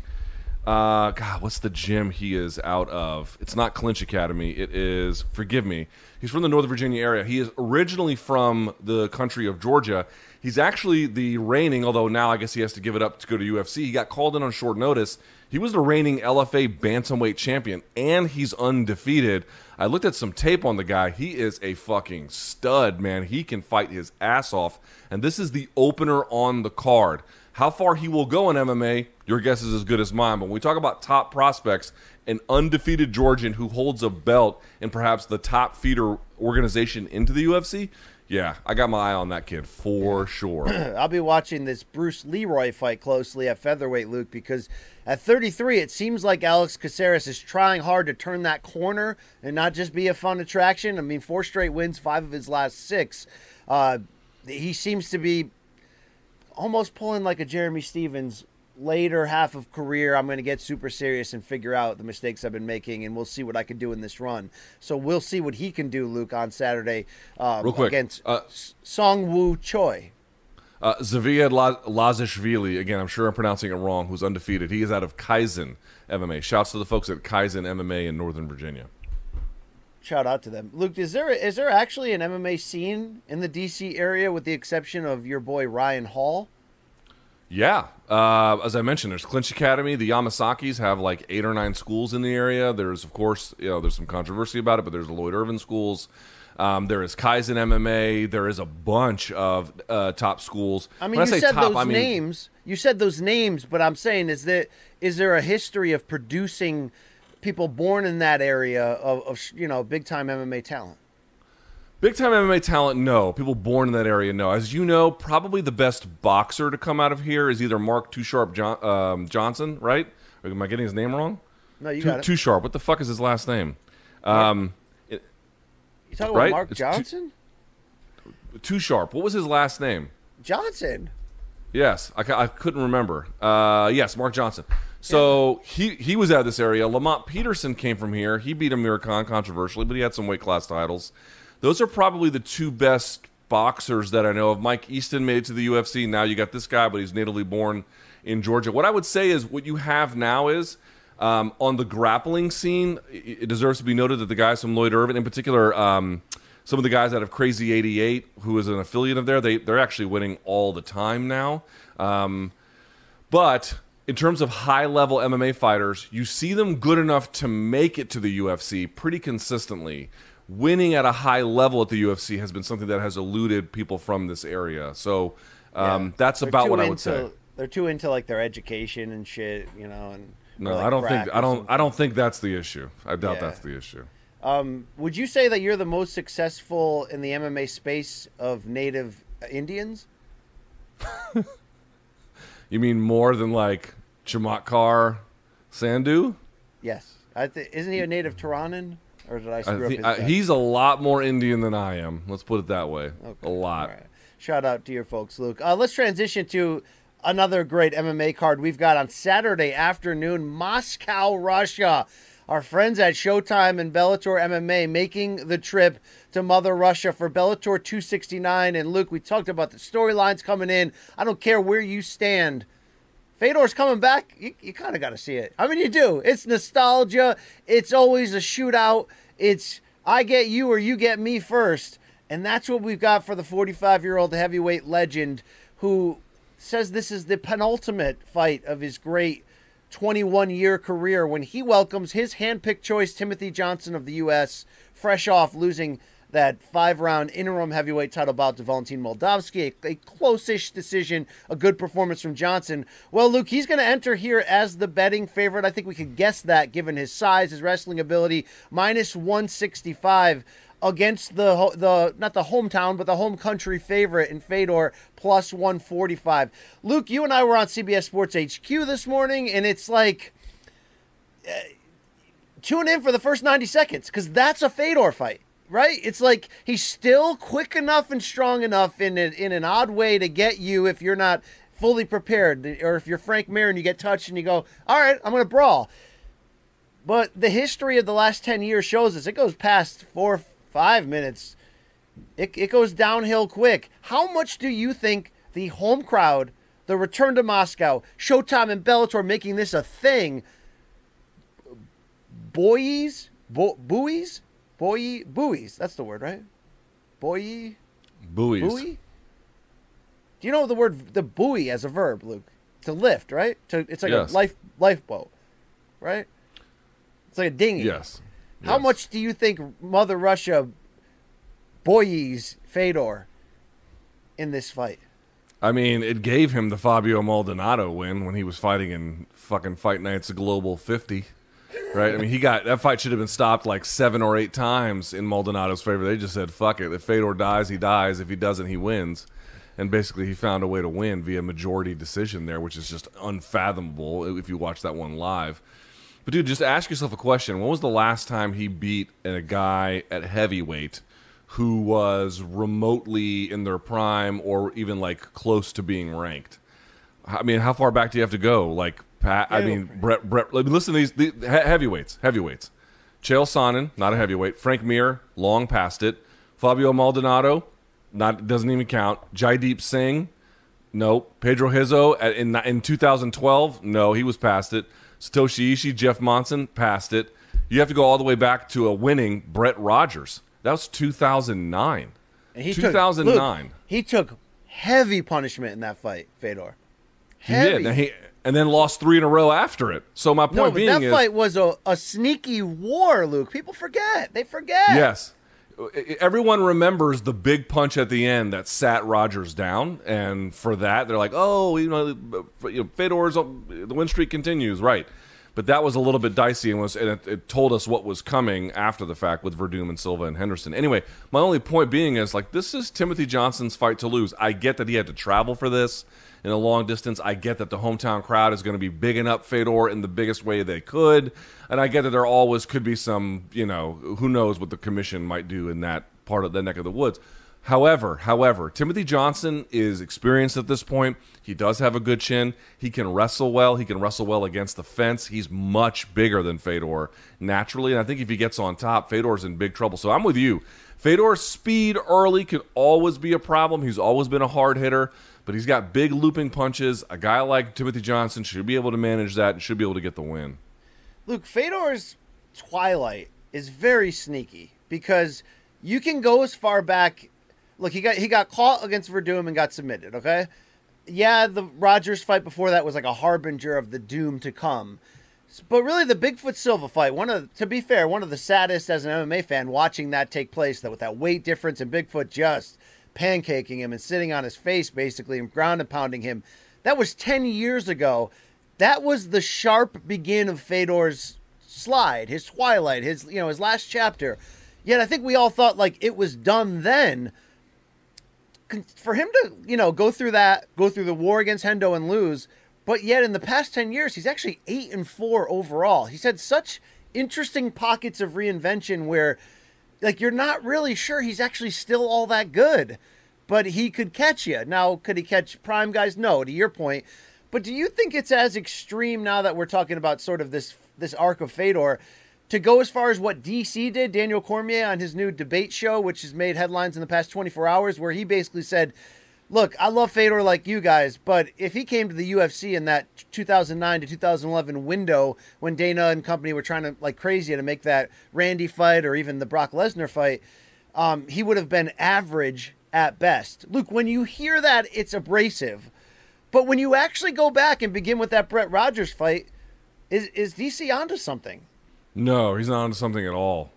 uh, God, what's the gym he is out of? It's not Clinch Academy. It is, forgive me, he's from the Northern Virginia area. He is originally from the country of Georgia. He's actually the reigning, although now I guess he has to give it up to go to UFC. He got called in on short notice. He was the reigning LFA bantamweight champion, and he's undefeated. I looked at some tape on the guy. He is a fucking stud, man. He can fight his ass off. And this is the opener on the card. How far he will go in MMA, your guess is as good as mine. But when we talk about top prospects, an undefeated Georgian who holds a belt and perhaps the top feeder organization into the UFC, yeah, I got my eye on that kid for sure. I'll be watching this Bruce Leroy fight closely at featherweight, Luke, because at 33, it seems like Alex Caceres is trying hard to turn that corner and not just be a fun attraction. I mean, four straight wins, five of his last six. Uh, he seems to be almost pulling like a Jeremy Stephens later half of career, I'm going to get super serious and figure out the mistakes I've been making, and we'll see what I can do in this run. So we'll see what he can do, Luke, on Saturday um, Real quick. against uh, Seungwoo Choi. Uh, Zavia Lazishvili, again, I'm sure I'm pronouncing it wrong, who's undefeated. He is out of Kaizen MMA. Shouts to the folks at Kaizen MMA in Northern Virginia. Shout out to them, Luke. Is there is there actually an MMA scene in the DC area, with the exception of your boy Ryan Hall? Yeah. Uh, as I mentioned, there's Clinch Academy. The Yamasakis have like eight or nine schools in the area. There's, of course, you know, there's some controversy about it, but there's the Lloyd Irvin schools. Um, there is Kaizen MMA. There is a bunch of uh, top schools. I mean, When you say said top, those I mean- names. You said those names, but I'm saying is that is there a history of producing people born in that area of, of you know big time MMA talent? Big time MMA talent, no. People born in that area, no. As you know, probably the best boxer to come out of here is either Mark Too Sharp John, um, Johnson, right? Or am I getting his name wrong? No, you Too, got it. Too Sharp. What the fuck is his last name? Um, you talking right? about Mark It's too- Johnson? Too Sharp. What was his last name? Johnson. Yes, I, I couldn't remember. Uh, yes, Mark Johnson. So he he was out of this area. Lamont Peterson came from here. He beat Amir Khan controversially, but he had some weight class titles. Those are probably the two best boxers that I know of. Mike Easton made it to the UFC. Now you got this guy, but he's natively born in Georgia. What I would say is what you have now is um, on the grappling scene. It deserves to be noted that the guys from Lloyd Irvin, in particular. Um, some of the guys out of Crazy 88, who is an affiliate of there, they, they're actually winning all the time now. Um, but in terms of high level MMA fighters, you see them good enough to make it to the UFC pretty consistently. Winning at a high level at the UFC has been something that has eluded people from this area. So um, Yeah. that's They're about what I would into- say. They're too into like their education and shit, you know. And No, like, I don't think I don't something. I don't think that's the issue. I doubt Yeah. that's the issue. Um, would you say that you're the most successful in the MMA space of native Indians? You mean more than like Chamatkar Sandu? Yes. I th- isn't he a native Tehranan? Or did I I screw up I- his guess? he's a lot more Indian than I am. Let's put it that way. Okay. A lot. Right. Shout out to your folks, Luke. Uh, let's transition to another great MMA card we've got on Saturday afternoon, Moscow, Russia. Our friends at Showtime and Bellator MMA making the trip to Mother Russia for Bellator 269. And Luke, we talked about the storylines coming in. I don't care where you stand. Fedor's coming back. You, you kind of got to see it. I mean, you do. It's nostalgia. It's always a shootout. It's I get you or you get me first. And that's what we've got for the 45 year old heavyweight legend who says this is the penultimate fight of his great 21 year career when he welcomes his handpicked choice, Timothy Johnson of the U.S., fresh off losing that five round interim heavyweight title bout to Valentin Moldavsky. A, a close ish decision, a good performance from Johnson. Well, Luke, he's going to enter here as the betting favorite. I think we could guess that given his size, his wrestling ability, minus 165 against the the not the hometown but the home country favorite in Fedor plus 145. Luke, you and I were on CBS Sports HQ this morning and it's like uh, tune in for the first 90 seconds cuz that's a Fedor fight. Right? It's like he's still quick enough and strong enough in a, in an odd way to get you if you're not fully prepared or if you're Frank Mir and you get touched and you go, "All right, I'm to brawl." But the history of the last 10 years shows us it goes past four, five minutes. It, it goes downhill quick. How much do you think the home crowd, the return to Moscow, Showtime and Bellator making this a thing, Boys, bo- buoys, buoy, buoys, that's the word, right? Buoy, Buoys. buoy? Do you know the word, the buoy as a verb, Luke? To lift, right? To, it's like Yes. a life lifeboat, right? It's like a dinghy. Yes. How much do you think Mother Russia buoys Fedor in this fight? I mean, it gave him the Fabio Maldonado win when he was fighting in fucking Fight Nights Global 50. Right? I mean, he got that fight should have been stopped like seven or eight times in Maldonado's favor. They just said, fuck it. If Fedor dies, he dies. If he doesn't, he wins. And basically, he found a way to win via majority decision there, which is just unfathomable if you watch that one live. But, dude, just ask yourself a question. When was the last time he beat a guy at heavyweight who was remotely in their prime or even like close to being ranked? I mean, how far back do you have to go? Like, Pat, I mean, Brett, Brett, listen to these the, heavyweights, heavyweights. Chael Sonnen, not a heavyweight. Frank Mir, long past it. Fabio Maldonado, not doesn't even count. Jaideep Singh, No, Pedro Rizzo at- in in 2012. No, he was past it. Satoshi Ishii, Jeff Monson passed it. You have to go all the way back to a winning Brett Rogers. That was 2009. And he 2009. Took, Luke, he took heavy punishment in that fight, Fedor. He did, and, he, and then lost three in a row after it. So my point no, but being that is, fight was a, a sneaky war, Luke. People forget. They forget. Yes. Everyone remembers the big punch at the end that sat Rogers down, and for that they're like, "Oh, you know, you know Fedor's the win streak continues, right?" But that was a little bit dicey, and was and it, it told us what was coming after the fact with Werdum and Silva and Henderson. Anyway, my only point being is like this is Timothy Johnson's fight to lose. I get that he had to travel for this in a long distance. I get that the hometown crowd is going to be bigging up Fedor in the biggest way they could, and I get that there always could be some, you know, who knows what the commission might do in that part of the neck of the woods. However, however, Timothy Johnson is experienced at this point. He does have a good chin. He can wrestle well. He can wrestle well against the fence. He's much bigger than Fedor naturally, and I think if he gets on top, Fedor's in big trouble. So I'm with you. Fedor's speed early could always be a problem. He's always been a hard hitter, but he's got big looping punches. A guy like Timothy Johnson should be able to manage that and should be able to get the win. Luke, Fedor's twilight is very sneaky because you can go as far back. Look, he got he got caught against Werdum and got submitted. Okay, yeah, the Rogers fight before that was like a harbinger of the doom to come. But really, the Bigfoot Silva fight, one of to be fair, one of the saddest as an MMA fan watching that take place. That with that weight difference and Bigfoot just pancaking him and sitting on his face basically and ground and pounding him. That was ten years ago. That was the sharp begin of Fedor's slide, his twilight, his you know his last chapter. Yet I think we all thought like it was done then. For him to you know go through that, go through the war against Hendo and lose, but yet in the past ten years he's actually eight and four overall. He's had such interesting pockets of reinvention where like you're not really sure he's actually still all that good, but he could catch you. Now, could he catch prime guys? No, to your point. But do you think it's as extreme now that we're talking about sort of this this arc of Fedor to go as far as what DC did, Daniel Cormier on his new debate show, which has made headlines in the past 24 hours, where he basically said, "Look, I love Fedor like you guys, but if he came to the UFC in that 2009 to 2011 window when Dana and company were trying to like crazy to make that Randy fight or even the Brock Lesnar fight, um, he would have been average at best." Luke, when you hear that, it's abrasive. But when you actually go back and begin with that Brett Rogers fight, is is DC onto something? No, he's not onto something at all.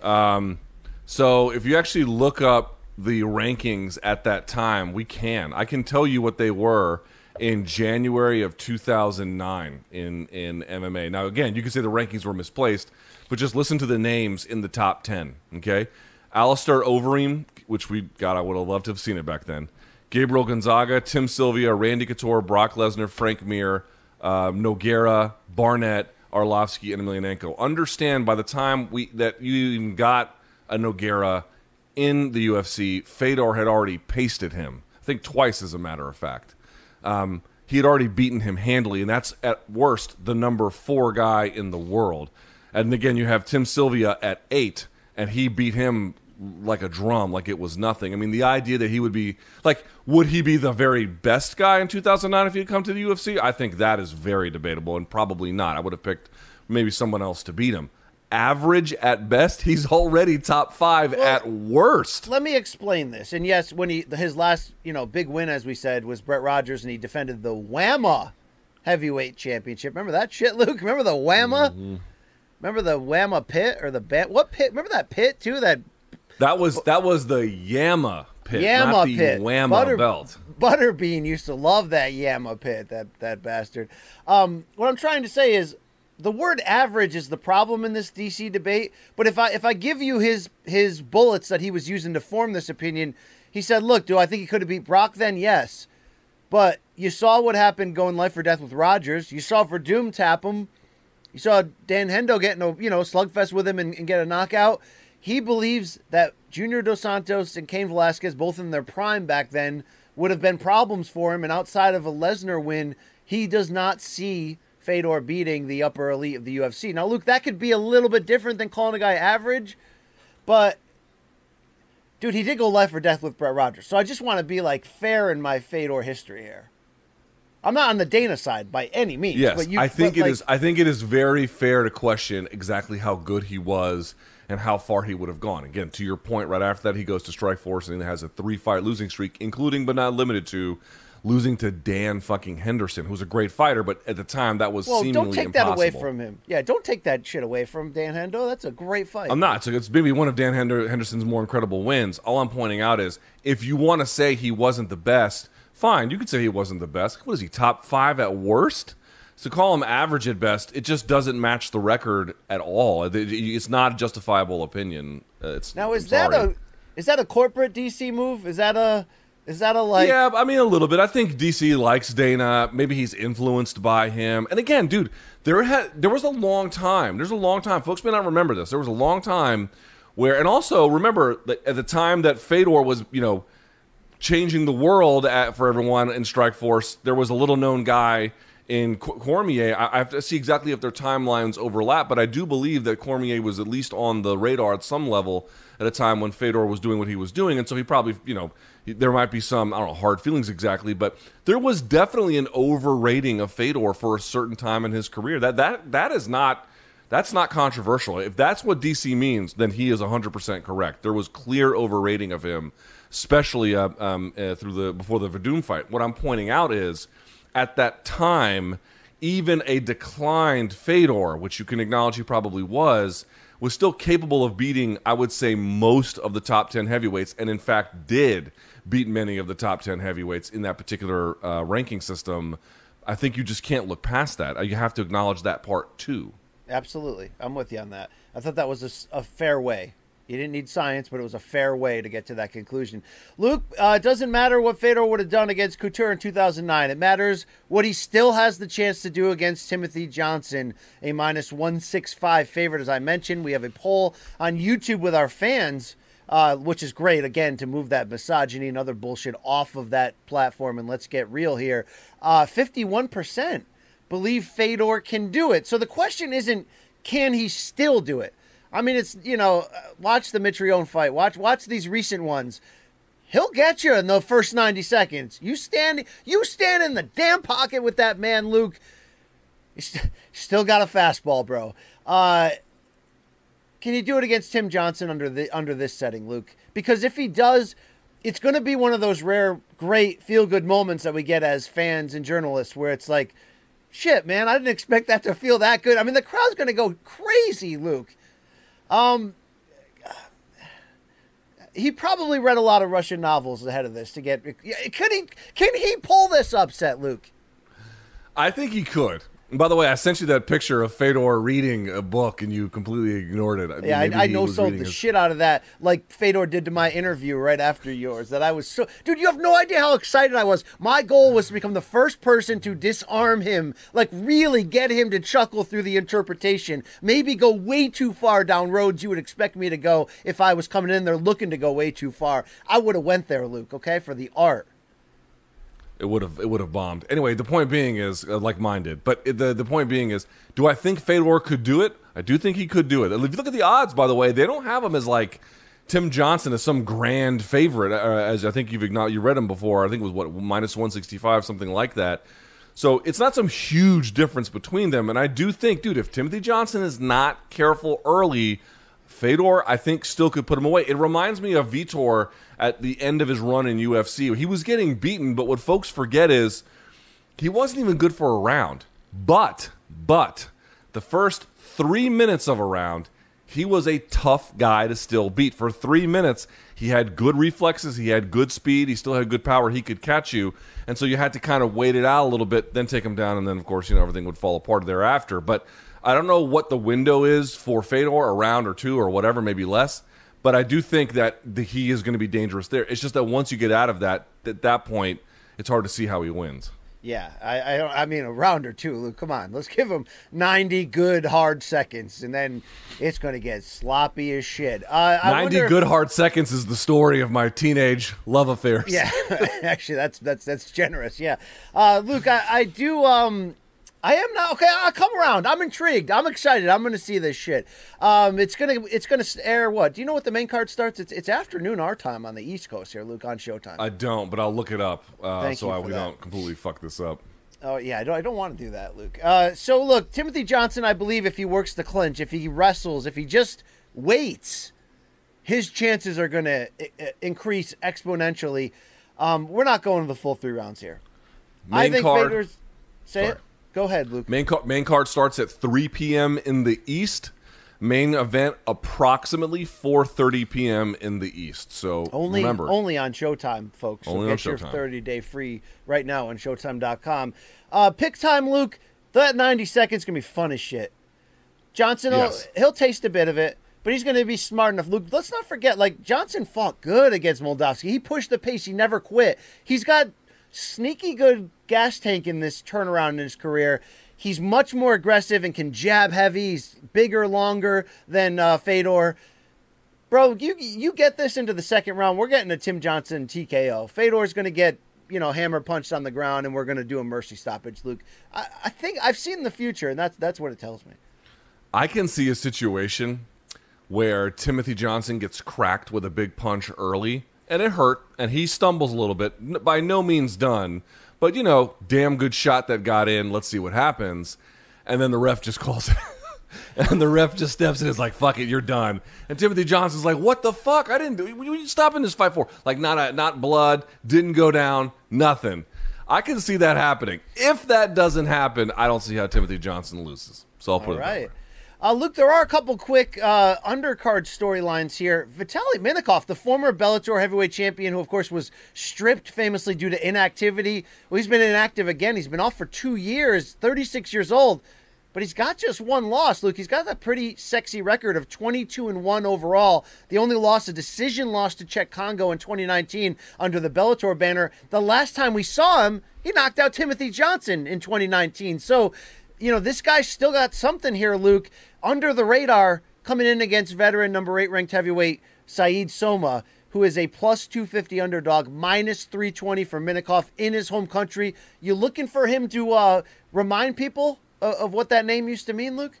Um, so if you actually look up the rankings at that time, we can. I can tell you what they were in January of 2009 in in MMA. Now again, you can say the rankings were misplaced, but just listen to the names in the top 10, okay? Alistair Overeem, which we God, I would have loved to have seen it back then. Gabriel Gonzaga, Tim Sylvia, Randy Couture, Brock Lesnar, Frank Mir, uh, Nogueira, Barnett, Arlovsky, and Emelianenko. Understand by the time we that you even got a Nogueira in the UFC, Fedor had already pasted him. I think twice, as a matter of fact. Um, he had already beaten him handily, and that's at worst the number four guy in the world. And again, you have Tim Sylvia at eight, and he beat him like a drum, like it was nothing. I mean, the idea that he would be like, would he be the very best guy in 2009 if he had come to the UFC? I think that is very debatable, and probably not. I would have picked maybe someone else to beat him. Average at best, he's already top five Well, at worst. Let me explain this. And yes, when he his last you know big win, as we said, was Brett Rogers, and he defended the WAMMA heavyweight championship. Remember that shit, Luke? Remember the WAMMA? Mm-hmm. Remember the WAMMA pit or the bat? What pit? Remember that pit too? That That was that was the Yamma pit, Yamma not the pit. Whamma Butter- belt. Butterbean used to love that Yamma pit, that that bastard. Um, what I'm trying to say is the word average is the problem in this DC debate. But if I if I give you his his bullets that he was using to form this opinion, he said, "Look, do I think he could have beat Brock? Then yes, but you saw what happened going life or death with Rogers. You saw Werdum tap him. You saw Dan Hendo getting a you know slugfest with him and, and get a knockout. He believes that Junior Dos Santos and Cain Velasquez, both in their prime back then, would have been problems for him. And outside of a Lesnar win, he does not see Fedor beating the upper elite of the UFC. Now, Luke, that could be a little bit different than calling a guy average, but dude, he did go life or death with Brett Rogers. So I just want to be like fair in my Fedor history here. I'm not on the Dana side by any means. Yes, but you, I think it like, is. I think it is very fair to question exactly how good he was and how far he would have gone. Again, to your point, right after that, he goes to Strikeforce and he has a three-fight losing streak, including but not limited to losing to Dan fucking Henderson, who's a great fighter, but at the time that was Well, seemingly don't take impossible. that away from him. Yeah, don't take that shit away from Dan Hendo. That's a great fight. I'm not. So it's maybe one of Dan Hender- Henderson's more incredible wins. All I'm pointing out is if you want to say he wasn't the best, fine. You could say he wasn't the best. What is he, top five at worst? So call him average at best. It just doesn't match the record at all. It- it- It's not a justifiable opinion. Uh, It's now is that a is that a corporate DC move? Is that a is that a like? yeah, I mean a little bit. I think DC likes Dana. Maybe he's influenced by him. And again, dude, there had there was a long time. There's a long time. Folks may not remember this. There was a long time where, and also remember that at the time that Fedor was, you know, changing the world at, for everyone in Strikeforce, there was a little known guy in Cormier. I, I have to see exactly if their timelines overlap, but I do believe that Cormier was at least on the radar at some level at a time when Fedor was doing what he was doing, and so he probably, you know, there might be some I don't know hard feelings exactly, but there was definitely an overrating of Fedor for a certain time in his career. That that that is not. That's not controversial. If that's what DC means, then he is 100% correct. There was clear overrating of him, especially uh, um, uh, through the before the Werdum fight. What I'm pointing out is, at that time, even a declined Fedor, which you can acknowledge he probably was, was still capable of beating, I would say, most of the top 10 heavyweights, and in fact did beat many of the top 10 heavyweights in that particular uh, ranking system. I think you just can't look past that. Uh, You have to acknowledge that part too. Absolutely, I'm with you on that. I thought that was a fair way. You didn't need science, but it was a fair way to get to that conclusion. Luke, uh, it doesn't matter what Fedor would have done against Couture in 2009. It matters what he still has the chance to do against Timothy Johnson, a minus 165 favorite. As I mentioned, we have a poll on YouTube with our fans. Uh, which is great again to move that misogyny and other bullshit off of that platform and let's get real here. Uh, 51% believe Fedor can do it. So the question isn't can he still do it. I mean, it's you know, uh, watch the Mitrione fight. Watch watch these recent ones. He'll get you in the first ninety seconds. You stand you stand in the damn pocket with that man, Luke. St- still got a fastball, bro. Uh, can he do it against Tim Johnson under the under this setting, Luke? Because if he does, it's going to be one of those rare, great feel good moments that we get as fans and journalists, where it's like, shit, man, I didn't expect that to feel that good. I mean, the crowd's going to go crazy, Luke. Um, he probably read a lot of Russian novels ahead of this to get. Could he? Can he pull this upset, Luke? I think he could. By the way, I sent you that picture of Fedor reading a book, and you completely ignored it. I mean, Yeah, I, I he know was sold the his- shit out of that, like Fedor did to my interview right after yours. That I was so, dude. You have no idea how excited I was. My goal was to become the first person to disarm him, like really get him to chuckle through the interpretation. Maybe go way too far down roads you would expect me to go if I was coming in there looking to go way too far. I would have went there, Luke. Okay, for the art. It would have it would have bombed. Anyway, the point being is uh, like mine did. But the the point being is, do I think Fedor could do it? I do think he could do it. If you look at the odds, by the way, they don't have him as like Tim Johnson as some grand favorite. Uh, as I think you've you read him before. I think it was what minus one sixty five, something like that. So it's not some huge difference between them. And I do think, dude, if Timothy Johnson is not careful early. Fedor, I think, still could put him away. It reminds me of Vitor at the end of his run in UFC. He was getting beaten, but what folks forget is he wasn't even good for a round. But, but, the first three minutes of a round, he was a tough guy to still beat. For three minutes, he had good reflexes, he had good speed, he still had good power, he could catch you. And so you had to kind of wait it out a little bit, then take him down, and then, of course, you know, everything would fall apart thereafter. But I don't know what the window is for Fedor, a round or two or whatever, maybe less. But I do think that the, he is going to be dangerous there. It's just that once you get out of that, at that point, it's hard to see how he wins. Yeah, I, I don't. I mean, a round or two, Luke. Come on, let's give him ninety good hard seconds, and then it's going to get sloppy as shit. Uh, I 90 wonder- good hard seconds is the story of my teenage love affairs. Yeah, actually, that's that's that's generous. Yeah, uh, Luke, I, I do. Um, I am not okay. I'll come around. I'm intrigued. I'm excited. I'm going to see this shit. Um, it's gonna it's gonna air what? Do you know what the main card starts? It's it's afternoon our time on the East Coast here, Luke, on Showtime. I don't, but I'll look it up uh, so I, we that. don't completely fuck this up. Oh yeah, I don't. I don't want to do that, Luke. Uh, so look, Timothy Johnson. I believe if he works the clinch, if he wrestles, if he just waits, his chances are going to increase exponentially. Um, we're not going to the full three rounds here. I Main think card. Vader's. Say Sorry. it. Go ahead, Luke. Main, main card starts at 3 p.m. in the East. Main event approximately 4:30 p.m. in the East. So Only, remember, only on Showtime, folks. So Only get on your Showtime. 30 day free right now on Showtime.com. Uh, pick time, Luke. That 90 seconds gonna be fun as shit. Johnson, Yes. he'll taste a bit of it, but he's gonna be smart enough. Luke, let's not forget, like Johnson fought good against Moldavsky. He pushed the pace. He never quit. He's got sneaky good gas tank in this turnaround in his career. He's much more aggressive and can jab heavy. He's bigger, longer than uh, Fedor. Bro, you you get this into the second round. We're getting a Tim Johnson TKO. Fedor's going to get you know hammer punched on the ground, and we're going to do a mercy stoppage. Luke, I, I think I've seen the future, and that's that's what it tells me. I can see a situation where Timothy Johnson gets cracked with a big punch early, and it hurt, and he stumbles a little bit. By no means done, but you know, damn good shot that got in. Let's see what happens. And then the ref just calls it. and the ref just steps in and is like, fuck it, you're done. And Timothy Johnson's like, what the fuck? I didn't do What are you stopping this fight for? Like, not, a, not blood, didn't go down, nothing. I can see that happening. If that doesn't happen, I don't see how Timothy Johnson loses. So I'll put All it right. Uh, Luke, there are a couple quick uh, undercard storylines here. Vitaly Minakov, the former Bellator heavyweight champion, who of course was stripped famously due to inactivity. Well, he's been inactive again. He's been off for two years, 36 years old, but he's got just one loss. Luke, he's got a pretty sexy record of 22 and one overall. The only loss, a decision loss to Cheick Kongo in 2019 under the Bellator banner. The last time we saw him, he knocked out Timothy Johnson in 2019. So you know, this guy's still got something here, Luke, under the radar, coming in against veteran number eight ranked heavyweight Said Sowma, who is a plus 250 underdog, minus 320 for Minakov in his home country. You looking for him to uh, remind people of, of what that name used to mean, Luke?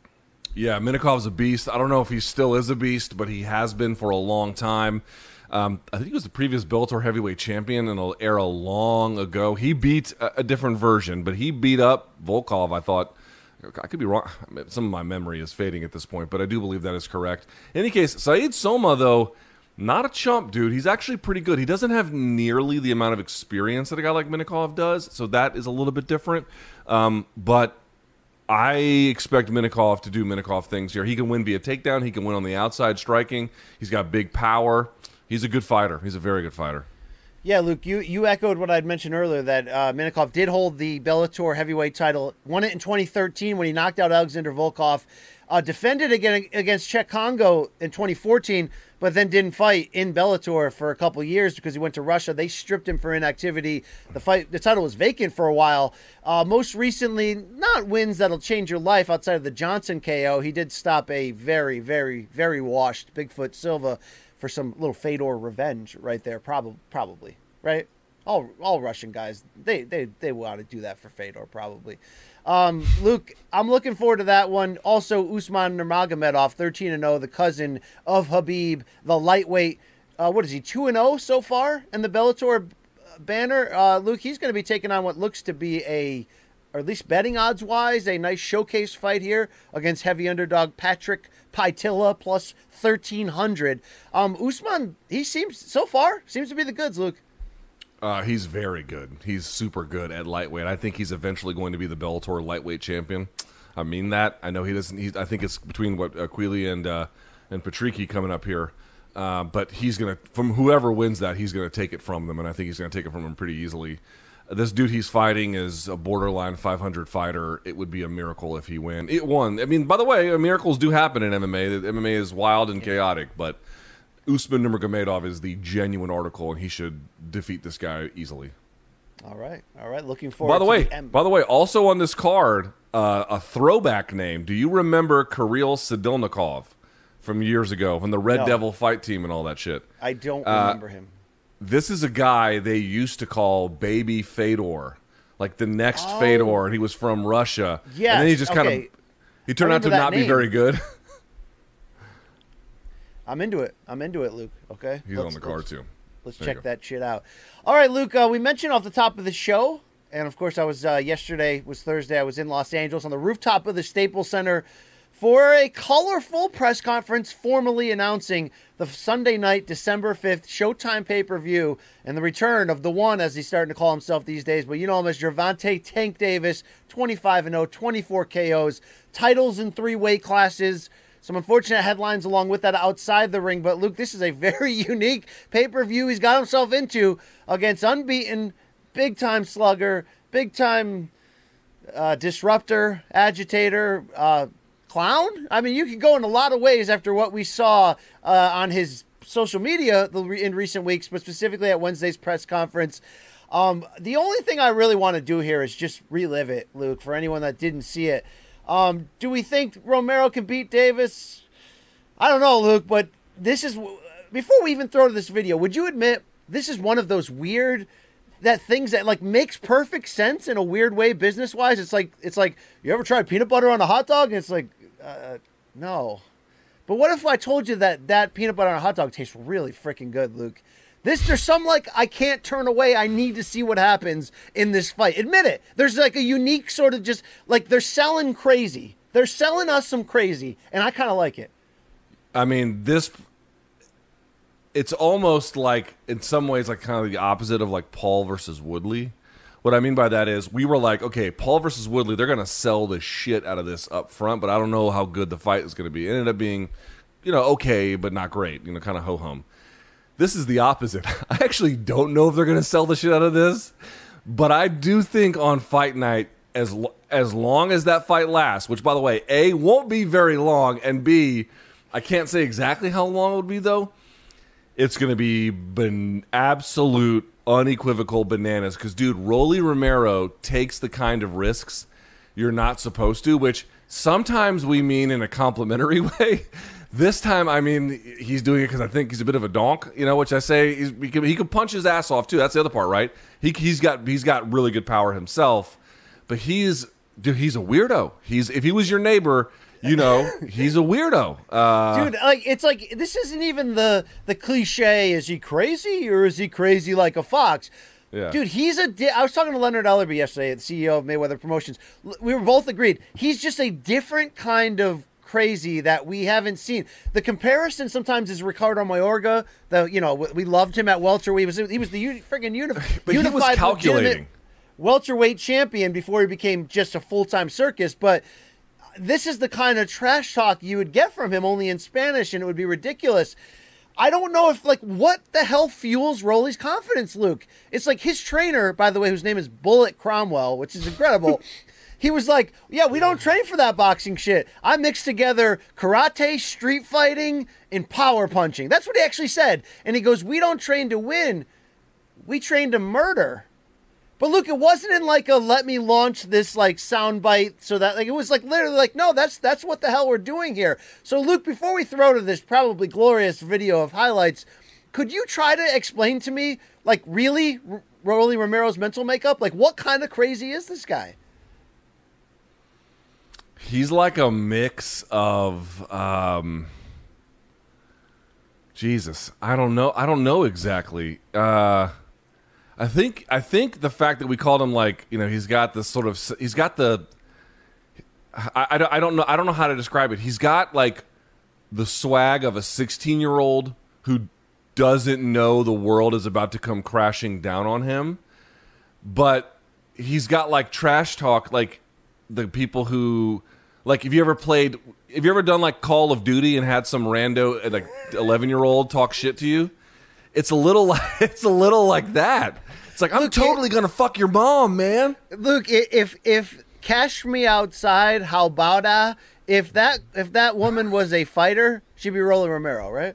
Yeah, Minakov's a beast. I don't know if he still is a beast, but he has been for a long time. Um, I think he was the previous Bellator heavyweight champion in an era long ago. He beat a, a different version, but he beat up Volkov. I thought I could be wrong. Some of my memory is fading at this point, but I do believe that is correct. In any case, Said Sowma though, not a chump, dude. He's actually pretty good. He doesn't have nearly the amount of experience that a guy like Minakov does, so that is a little bit different. Um, but I expect Minakov to do Minakov things here. He can win via takedown. He can win on the outside striking. He's got big power. He's a good fighter. He's a very good fighter. Yeah, Luke, you, you echoed what I'd mentioned earlier that uh, did hold the Bellator heavyweight title, won it in 2013 when he knocked out Alexander Volkov, uh, defended again against Cheick Kongo in 2014, but then didn't fight in Bellator for a couple years because he went to Russia. They stripped him for inactivity. The fight, the title was vacant for a while. Uh, most recently, not wins that'll change your life outside of the Johnson KO. He did stop a very, very, very washed Bigfoot Silva for some little Fedor revenge right there, probably, probably, right? All all Russian guys, they they they want to do that for Fedor, probably. Um, Luke, I'm looking forward to that one. Also, Usman Nurmagomedov, 13 and 0, the cousin of Khabib, the lightweight. Uh, what is he, 2 and 0 so far in the Bellator banner? Uh, Luke, he's going to be taking on what looks to be a, or at least betting odds wise, a nice showcase fight here against heavy underdog Patrik Pietilä plus 1300. Um, Usman, he seems so far seems to be the goods, Luke. Uh, he's very good. He's super good at lightweight. I think he's eventually going to be the Bellator lightweight champion. I mean that. I know he doesn't. He's, I think it's between what Aquili and uh, and Patricky coming up here. Uh, but he's gonna from whoever wins that, he's gonna take it from them, and I think he's gonna take it from them pretty easily. This dude he's fighting is a borderline 500 fighter. It would be a miracle if he win. It won. I mean, by the way, miracles do happen in MMA. The MMA is wild and chaotic, but Usman Nurmagomedov is the genuine article, and he should defeat this guy easily. All right, all right. Looking forward. By the to way, M- by the way, also on this card, uh, a throwback name. Do you remember Kirill Sidelnikov from years ago, from the Red No. Devil fight team and all that shit? I don't uh, remember him. This is a guy they used to call Baby Fedor like the next Fedor, and he was from Russia. Yeah, and then he just kind of he turned out to not be very good. I'm into it. I'm into it, Luke. Okay. He's Let's- on the card let's- too. Let's There check that shit out. All right, Luke. Uh, we mentioned off the top of the show, and of course, I was uh, yesterday was Thursday. I was in Los Angeles on the rooftop of the Staples Center for a colorful press conference, formally announcing the Sunday night, December fifth Showtime pay per view and the return of the one, as he's starting to call himself these days. But you know him as Gervonta Tank Davis, 25 and 0, 24 KOs, titles in three weight classes. Some unfortunate headlines along with that outside the ring, but Luke, this is a very unique pay per view he's got himself into against unbeaten, big time slugger, big time uh, disruptor, agitator, uh, clown. I mean, you could go in a lot of ways after what we saw uh, on his social media in recent weeks, but specifically at Wednesday's press conference. Um, the only thing I really want to do here is just relive it, Luke, for anyone that didn't see it. Um, do we think Romero can beat Davis? I don't know, Luke, but this is before we even throw to this video. Would you admit this is one of those weird that things that like makes perfect sense in a weird way business wise? It's like it's like you ever tried peanut butter on a hot dog? And it's like uh, no. But what if I told you that that peanut butter on a hot dog tastes really freaking good, Luke? This there's some like I can't turn away. I need to see what happens in this fight. Admit it. There's like a unique sort of just like they're selling crazy. They're selling us some crazy, and I kind of like it. I mean, this it's almost like in some ways like kind of the opposite of like Paul versus Woodley. What I mean by that is we were like, okay, Paul versus Woodley, they're gonna sell the shit out of this up front, but I don't know how good the fight is gonna be. It ended up being, you know, okay, but not great, you know, kind of ho hum. This is the opposite. I actually don't know if they're gonna sell the shit out of this, but I do think on fight night, as as long as that fight lasts, which by the way, a won't be very long, and b, I can't say exactly how long it would be though it's going to be an absolute, unequivocal bananas. Because, dude, Rolly Romero takes the kind of risks you're not supposed to, which sometimes we mean in a complimentary way. This time, I mean, he's doing it because I think he's a bit of a donk, you know. Which I say he, can, he can punch his ass off too. That's the other part, right? He, he's got he's got really good power himself, but he's dude, he's a weirdo. He's if he was your neighbor, you know, he's a weirdo. Uh, dude like it's like this isn't even the the cliche is he crazy or is he crazy like a fox Yeah. dude he's a di- i was talking to leonard ellerbe yesterday the ceo of mayweather promotions we were both agreed he's just a different kind of crazy that we haven't seen the comparison sometimes is ricardo mayorga the you know we loved him at welterweight he was he was the uni- friggin' uni- But he was calculating. welterweight champion before he became just a full-time circus but this is the kind of trash talk you would get from him only in Spanish and it would be ridiculous. I don't know if like what the hell fuels Rolly's confidence, Luke. It's like his trainer, by the way, whose name is Bullet Cromwell, which is incredible. he was like, "Yeah, we don't train for that boxing shit. I mix together karate, street fighting, and power punching." That's what he actually said. And he goes, "We don't train to win. We train to murder." But look, it wasn't in like a let me launch this like soundbite so that like it was like literally like no, that's that's what the hell we're doing here. So Luke, before we throw to this probably glorious video of highlights, could you try to explain to me like really R- Rolly Romero's mental makeup? Like what kind of crazy is this guy? He's like a mix of um Jesus. I don't know. I don't know exactly. Uh I think I think the fact that we called him like, you know, he's got this sort of he's got the I, I, don't- I don't know I don't know how to describe it. He's got like the swag of a 16-year-old who doesn't know the world is about to come crashing down on him but he's got like trash talk like the people who like have you ever played have you ever done like call of duty and had some rando like 11 year old talk shit to you it's a little it's a little like that it's like i'm Look, totally gonna fuck your mom man Luke, i- if if Cash Me Outside, how about that? If that if that woman was a fighter, she'd be Rolly Romero, right?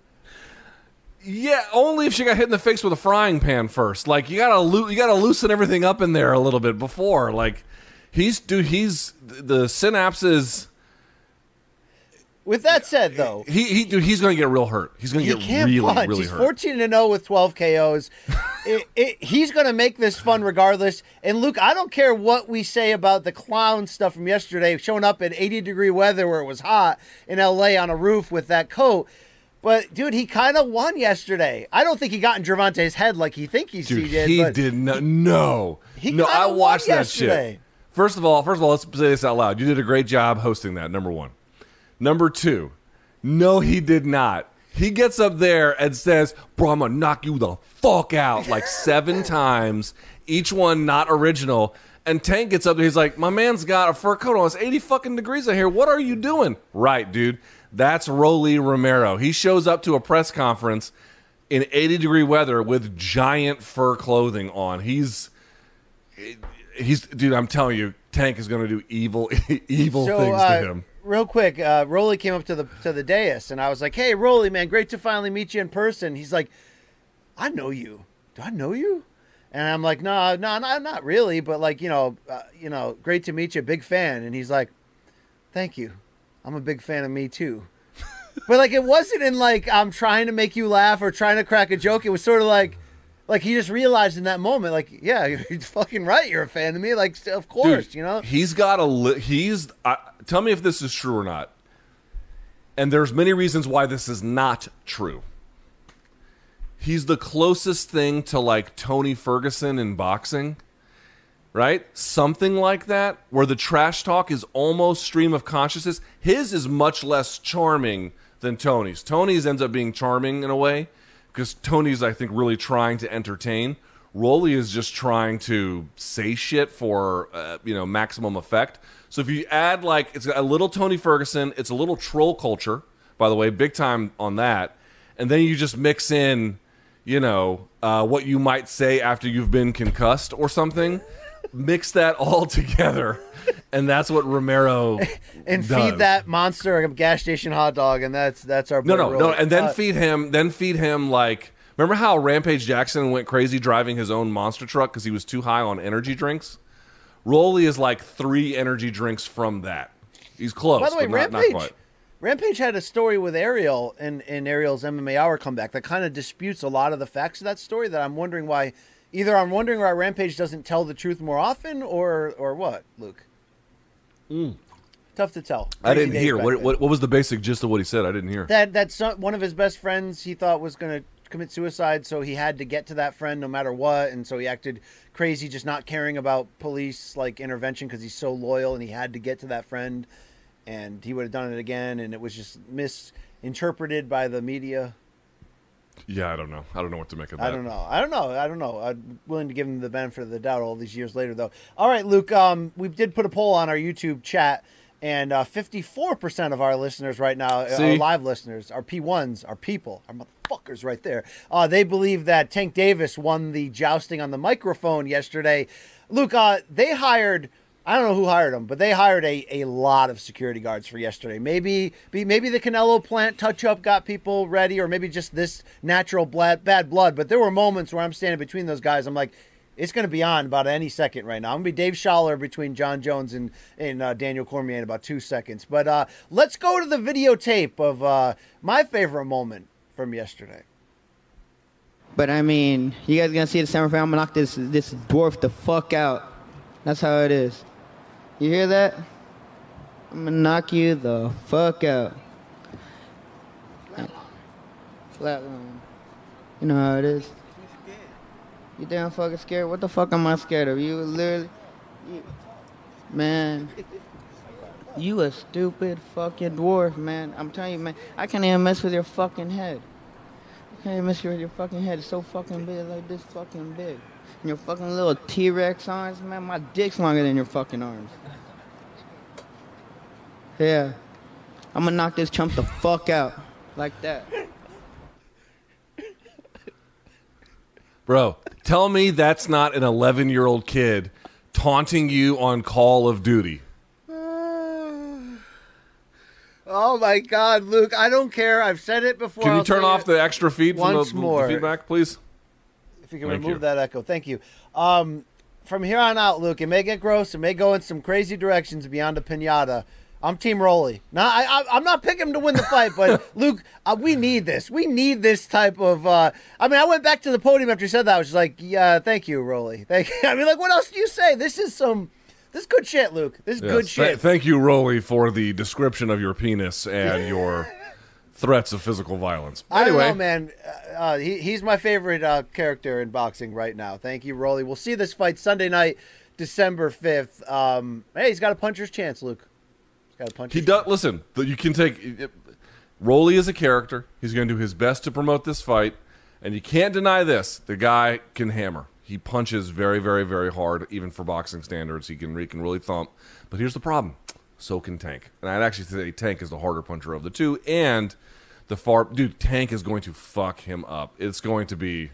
yeah only if she got hit in the face with a frying pan first like you gotta loo- you gotta loosen everything up in there a little bit before like he's dude he's the synapses With that said, though, He he dude, he's gonna get real hurt. He's gonna he get really punch. really he's hurt. 14 to 0 with 12 KOs. it, it, he's going to make this fun regardless. And Luke, I don't care what we say about the clown stuff from yesterday, showing up in 80 degree weather where it was hot in LA on a roof with that coat. But dude, he kind of won yesterday. I don't think he got in Gervonta's head like he think he, Dude, did. he did not. No, He no. I watched that yesterday. shit. First of all, first of all, let's say this out loud. You did a great job hosting that. Number one. Number two. No, he did not. He gets up there and says, "Bro, I'm gonna knock you the fuck out like seven times, each one not original." And Tank gets up there. He's like, "My man's got a fur coat on. It's 80 fucking degrees in here. What are you doing?" Right, dude. That's Rolly Romero. He shows up to a press conference in 80 degree weather with giant fur clothing on. He's he's dude. I'm telling you, Tank is going to do evil evil So, things uh, to him. Real quick, uh, Rolly came up to the to the dais, and I was like, "Hey, Rolly, man, great to finally meet you in person." He's like, "I know you. Do I know you?" And I'm like, "No, no, not not really, but like, you know, uh, you know, great to meet you, big fan." And he's like, "Thank you. I'm a big fan of me too." but like, it wasn't in like I'm trying to make you laugh or trying to crack a joke. It was sort of like. Like he just realized in that moment, like, yeah, you're fucking right. You're a fan of me, like, of course, Dude, you know. he's got a li- he's uh, tell me if this is true or not. And there's many reasons why this is not true. He's the closest thing to like tony ferguson in boxing right? Something like that where the trash talk is almost stream of consciousness. His is much less charming than tony's. Tony's ends up being charming in a way because tony's i think really trying to entertain Rolly is just trying to say shit for uh, you know maximum effect. So if you add like it's a little Tony Ferguson, it's a little troll culture, by the way, big time on that, and then you just mix in, you know, uh, what you might say after you've been concussed or something. Mix that all together, and that's what Romero and does. feed that monster a gas station hot dog, and that's that's our No, no, no, and then Uh, feed him. Then feed him like. Remember how Rampage Jackson went crazy driving his own monster truck because he was too high on energy drinks? Rolly is like three energy drinks from that. He's close. by the way, but not, not Rampage quite. Rampage had a story with Ariel in in Ariel's MMA Hour comeback that kind of disputes a lot of the facts of that story. That I'm wondering why. Either I'm wondering why Rampage doesn't tell the truth more often, or or what, Luke. Hmm. Tough to tell. I didn't hear what, what what was the basic gist of what he said. I didn't hear. that that son, one of his best friends he thought was going to commit suicide so he had to get to that friend no matter what and so he acted crazy just not caring about police like intervention because he's so loyal and he had to get to that friend and he would have done it again and it was just misinterpreted by the media yeah, I don't know. I don't know what to make of that. I don't know. I don't know. I don't know. I'm willing to give him the benefit of the doubt all these years later, though. All right, Luke. Um, we did put a poll on our YouTube chat, and uh, 54% of our listeners right now, uh, See? our live listeners, our P1s, our people, our motherfuckers right there, uh, they believe that Tank Davis won the jousting on the microphone yesterday. Luke, uh, they hired. I don't know who hired them, but they hired a, a lot of security guards for yesterday. Maybe be- maybe the Canelo plant touch up got people ready, or maybe just this natural bad, bad blood. But there were moments where I'm standing between those guys. I'm like, it's going to be on about any second right now. I'm going to be Dave Schaller between Jon Jones and, and uh, Daniel Cormier in about two seconds. But uh, let's go to the videotape of uh, my favorite moment from yesterday. But I mean, you guys gonna see the summer I'm gonna knock this this dwarf the fuck out. That's how it is. You hear that? I'm gonna knock you the fuck out. Flatline. You know how it is. You damn fucking scared? What the fuck am I scared of? You literally, you, man. You a stupid fucking dwarf, man. I'm telling you, man. I can't even mess with your fucking head. I can't even mess with your fucking head. It's so fucking big, like this fucking big. And your fucking little T-Rex arms, man. My dick's longer than your fucking arms. Yeah. I'm gonna knock this chump the fuck out. Like that. Bro, tell me that's not an 11 year old kid taunting you on Call of Duty. Oh my God, Luke! I don't care. I've said it before. Can you I'll turn say off it the extra feed from once the, the more. feedback, please? If you can Thank remove you. that echo. Thank you. Um, from here on out, Luke, it may get gross. It may go in some crazy directions beyond a pinata. I'm Team Rolly. Now, I, I, I'm not picking him to win the fight, but Luke, uh, we need this. We need this type of. Uh, I mean, I went back to the podium after you said that. I was just like, yeah, thank you, Rolly. Thank. You. I mean, like, what else do you say? This is some. This is good shit, Luke. This is Yes. good Th- shit. thank you, Rolly, for the description of your penis and your threats of physical violence. I don't know, man. Uh, uh, he, he's my favorite uh, character in boxing right now. Thank you, Rolly. We'll see this fight Sunday night, December 5th. Um, hey, he's got a puncher's chance, Luke. He's got a puncher's he does. Listen, you can take. Rolly is a character. He's going to do his best to promote this fight, and you can't deny this. The guy can hammer. He punches very, very, very hard, even for boxing standards. He can he can really thump. But here's the problem: so can Tank. And I'd actually say Tank is the harder puncher of the two. And the far dude, Tank is going to fuck him up. It's going to be.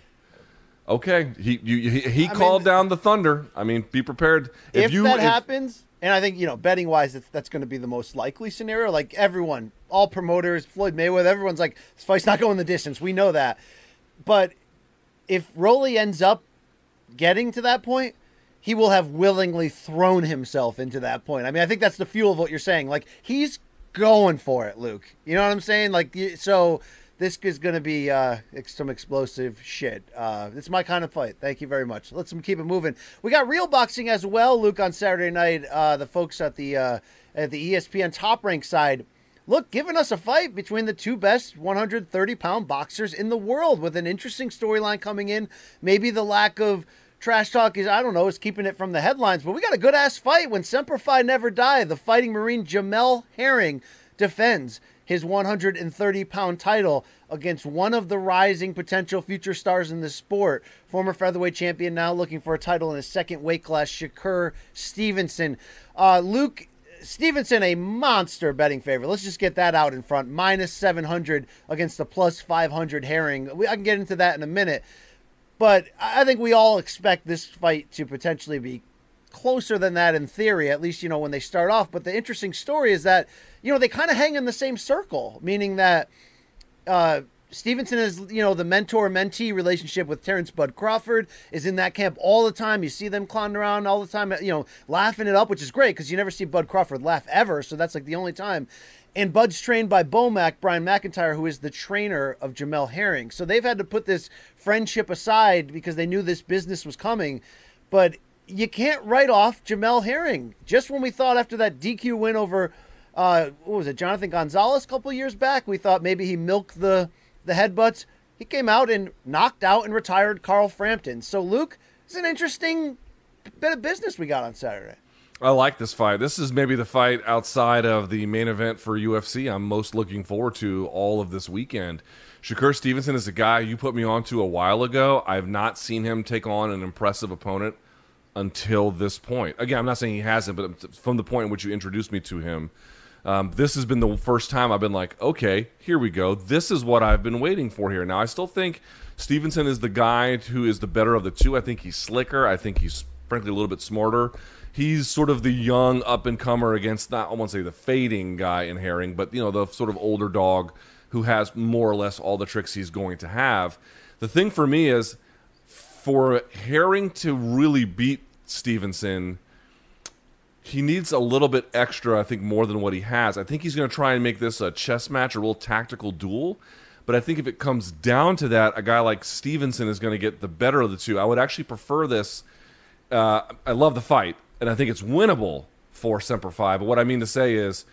Okay, he you, he, he called mean- down the thunder. I mean, be prepared. if, you that if- happens, and I think you know, betting wise, that's, that's going to be the most likely scenario. Like everyone, all promoters, Floyd Mayweather, everyone's like, this fight's not going the distance. We know that. But if Rolly ends up getting to that point, he will have willingly thrown himself into that point. I mean, I think that's the fuel of what you're saying. Like he's going for it, Luke. You know what I'm saying? Like so. This is going to be uh, some explosive shit. Uh, it's my kind of fight. Thank you very much. Let's keep it moving. We got real boxing as well, Luke, on Saturday night. Uh, the folks at the uh, at the ESPN Top Rank side, look, giving us a fight between the two best 130 pound boxers in the world, with an interesting storyline coming in. Maybe the lack of trash talk is I don't know is keeping it from the headlines, but we got a good ass fight when Semper Fi never die. The Fighting Marine Jamel Herring defends his 130 pound title against one of the rising potential future stars in the sport, former featherweight champion, now looking for a title in his second weight class, Shakur Stevenson. Uh, Luke Stevenson, a monster betting favorite. Let's just get that out in front. Minus 700 against the plus 500 Herring. We, I can get into that in a minute. But I think we all expect this fight to potentially be closer than that in theory, at least, you know, when they start off. But the interesting story is that, you know, they kind of hang in the same circle, meaning that uh, Stevenson is, you know, the mentor mentee relationship with Terrence Bud Crawford is in that camp all the time. You see them clowning around all the time, you know, laughing it up, which is great because you never see Bud Crawford laugh ever. So that's like the only time. And Bud's trained by Bomac, Brian McIntyre, who is the trainer of Jamel Herring. So they've had to put this friendship aside because they knew this business was coming. But you can't write off Jamel Herring. Just when we thought after that DQ win over, uh, what was it, Jonathan Gonzalez a couple years back, we thought maybe he milked the the headbutts. He came out and knocked out and retired Carl Frampton. So Luke, it's an interesting bit of business we got on Saturday. I like this fight. This is maybe the fight outside of the main event for UFC I'm most looking forward to all of this weekend. Shakur Stevenson is a guy you put me onto a while ago. I've not seen him take on an impressive opponent until this point. Again, I'm not saying he hasn't, but from the point in which you introduced me to him, um, this has been the first time I've been like, okay, here we go. This is what I've been waiting for here. Now, I still think Stevenson is the guy who is the better of the two. I think he's slicker. I think he's frankly a little bit smarter. He's sort of the young up and comer against not I won't say the fading guy in Herring, but you know the sort of older dog who has more or less all the tricks he's going to have. The thing for me is for Herring to really beat Stevenson, he needs a little bit extra, I think, more than what he has. I think he's going to try and make this a chess match, a real tactical duel. But I think if it comes down to that, a guy like Stevenson is going to get the better of the two. I would actually prefer this. Uh, I love the fight, and I think it's winnable for Semper Fi. But what I mean to say is,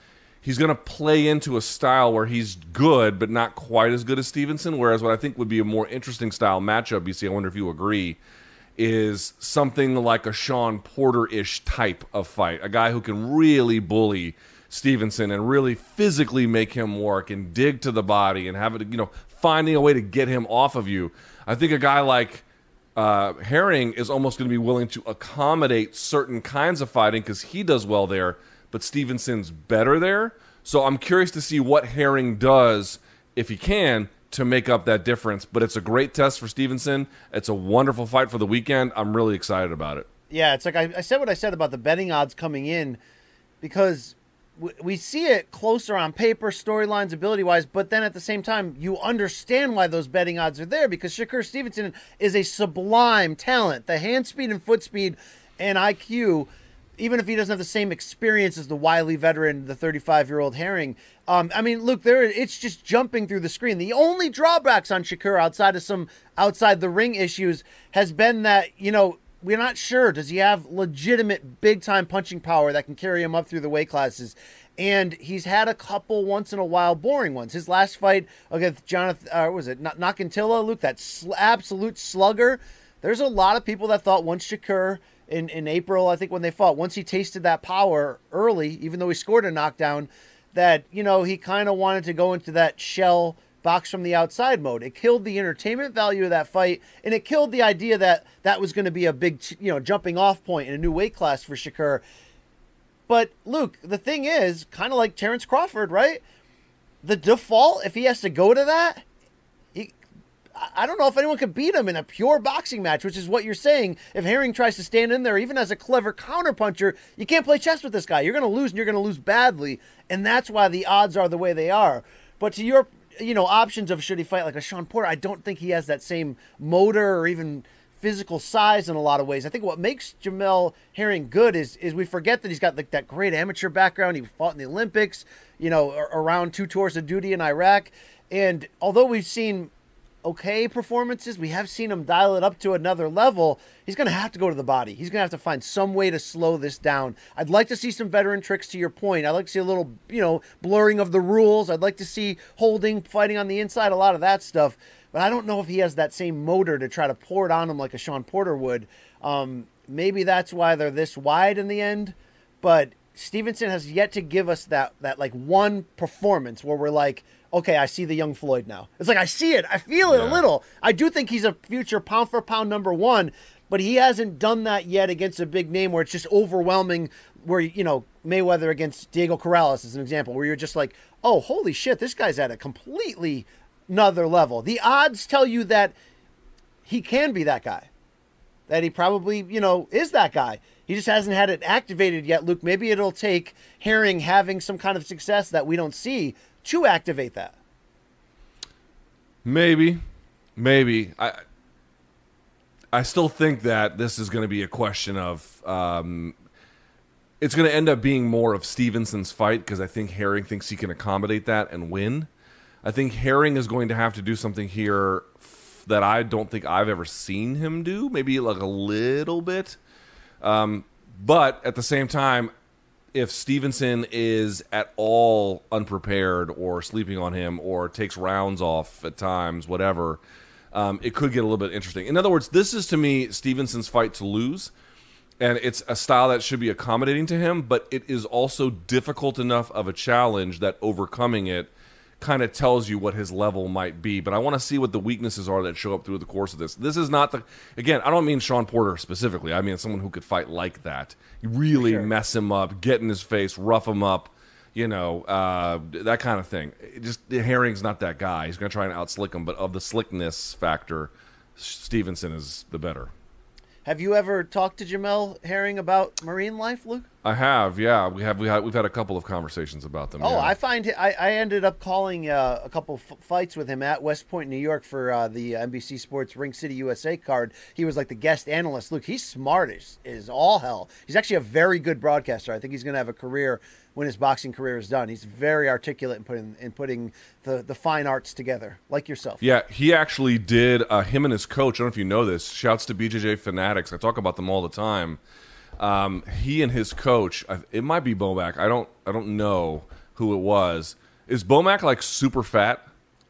he's going to play into a style where he's good, but not quite as good as Stevenson. Whereas what I think would be a more interesting style matchup, BC, I wonder if you agree, is something like a Sean Porter ish type of fight. A guy who can really bully Stevenson and really physically make him work and dig to the body and have it, you know, finding a way to get him off of you. I think a guy like uh, Herring is almost going to be willing to accommodate certain kinds of fighting because he does well there, but Stevenson's better there. So I'm curious to see what Herring does if he can to make up that difference. But it's a great test for Stevenson. It's a wonderful fight for the weekend. I'm really excited about it. Yeah, it's like I, I said what I said about the betting odds coming in because we, see it closer on paper, storylines, ability wise, but then at the same time, you understand why those betting odds are there because Shakur Stevenson is a sublime talent. The hand speed and foot speed and IQ even if he doesn't have the same experience as the wily veteran, the 35 year old Herring. Um, I mean, look, there it's just jumping through the screen. The only drawbacks on Shakur outside of some outside the ring issues has been that you know we're not sure. Does he have legitimate big time punching power that can carry him up through the weight classes? And he's had a couple once in a while boring ones. His last fight against Jonathan, uh, was it Nakathila, Luke? That sl- absolute slugger. There's a lot of people that thought once Shakur in, in April, I think when they fought, once he tasted that power early, even though he scored a knockdown, that, you know, he kind of wanted to go into that shell box from the outside mode. It killed the entertainment value of that fight, and it killed the idea that that was going to be a big, you know, jumping off point in a new weight class for Shakur. But Luke, the thing is, kind of like Terrence Crawford, right? The default, if he has to go to that, he, I don't know if anyone could beat him in a pure boxing match, which is what you're saying. If Herring tries to stand in there, even as a clever counterpuncher, you can't play chess with this guy. You're going to lose, and you're going to lose badly, and that's why the odds are the way they are. But to your you know, options of should he fight like a Sean Porter. I don't think he has that same motor or even physical size in a lot of ways. I think what makes Jamel Herring good is is we forget that he's got like that great amateur background. He fought in the Olympics, you know, around two tours of duty in Iraq. And although we've seen okay performances. We have seen him dial it up to another level. He's going to have to go to the body. He's going to have to find some way to slow this down. I'd like to see some veteran tricks to your point. I'd like to see a little, you know, blurring of the rules. I'd like to see holding, fighting on the inside, a lot of that stuff. But I don't know if he has that same motor to try to pour it on him like a Sean Porter would. Um, maybe that's why they're this wide in the end. But Stevenson has yet to give us that that like one performance where we're like, okay, I see the young Floyd now. It's like I see it, I feel it yeah. a little. I do think he's a future pound for pound number one, but he hasn't done that yet against a big name where it's just overwhelming. Where you know Mayweather against Diego Corrales is an example where you're just like, oh, holy shit, this guy's at a completely another level. The odds tell you that he can be that guy, that he probably you know is that guy. He just hasn't had it activated yet, Luke. Maybe it'll take Herring having some kind of success that we don't see to activate that. Maybe, maybe I. I still think that this is going to be a question of. Um, it's going to end up being more of Stevenson's fight because I think Herring thinks he can accommodate that and win. I think Herring is going to have to do something here that I don't think I've ever seen him do. Maybe like a little bit. Um, but at the same time, if Stevenson is at all unprepared or sleeping on him or takes rounds off at times, whatever, um, it could get a little bit interesting. In other words, this is to me Stevenson's fight to lose. And it's a style that should be accommodating to him, but it is also difficult enough of a challenge that overcoming it kind of tells you what his level might be. But I want to see what the weaknesses are that show up through the course of this. This is not the again. I don't mean Sean Porter specifically. I mean someone who could fight like that. really sure. mess him up, get in his face, rough him up. You know uh, that kind of thing. It just Herring's not that guy. He's going to try and outslick him, but of the slickness factor, Stevenson is the better. Have you ever talked to Jamel Herring about marine life, Luke? I have, yeah. We have we have we've had a couple of conversations about them. Oh, yeah. I find I, I ended up calling uh, a couple f- fights with him at West Point, New York, for uh, the NBC Sports Ring City USA card. He was like the guest analyst. Luke, he's smart as is all hell. He's actually a very good broadcaster. I think he's going to have a career when his boxing career is done. He's very articulate in putting in putting the, the fine arts together, like yourself. Yeah, he actually did. Uh, him and his coach. I don't know if you know this. Shouts to BJJ Fanatics. I talk about them all the time. Um, he and his coach. It might be Bomac. I don't. I don't know who it was. Is Bomac like super fat?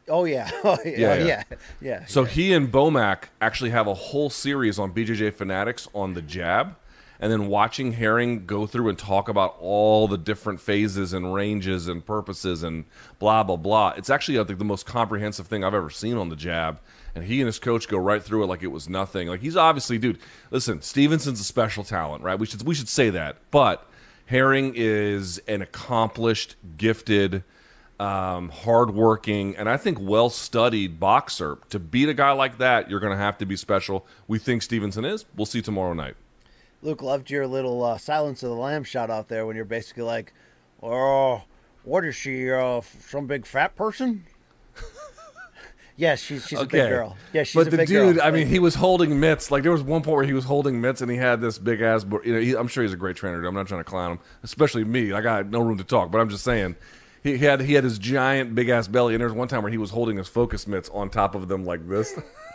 Oh yeah, oh, yeah, yeah, oh, yeah. yeah. So yeah. he and Bomac actually have a whole series on BJJ Fanatics on the jab and then watching Herring go through and talk about all the different phases and ranges and purposes and blah blah blah. It's actually I think the most comprehensive thing I've ever seen on the jab. And he and his coach go right through it like it was nothing. Like he's obviously, dude. Listen, Stevenson's a special talent, right? We should we should say that. But Herring is an accomplished, gifted, um, hardworking, and I think well studied boxer. To beat a guy like that, you're going to have to be special. We think Stevenson is. We'll see tomorrow night. Luke loved your little uh, Silence of the Lamb shot out there when you're basically like, "Oh, what is she? Uh, some big fat person?" Yes, she's she's a big girl. Yeah, she's but the dude, girl. I mean, he was holding mitts. Like there was one point where he was holding mitts, and he had this big ass. You know, he, I'm sure he's a great trainer. I'm not trying to clown him, especially me. I got no room to talk, but I'm just saying. He he had he had his giant big ass belly, and there was one time where he was holding his focus mitts on top of them like this.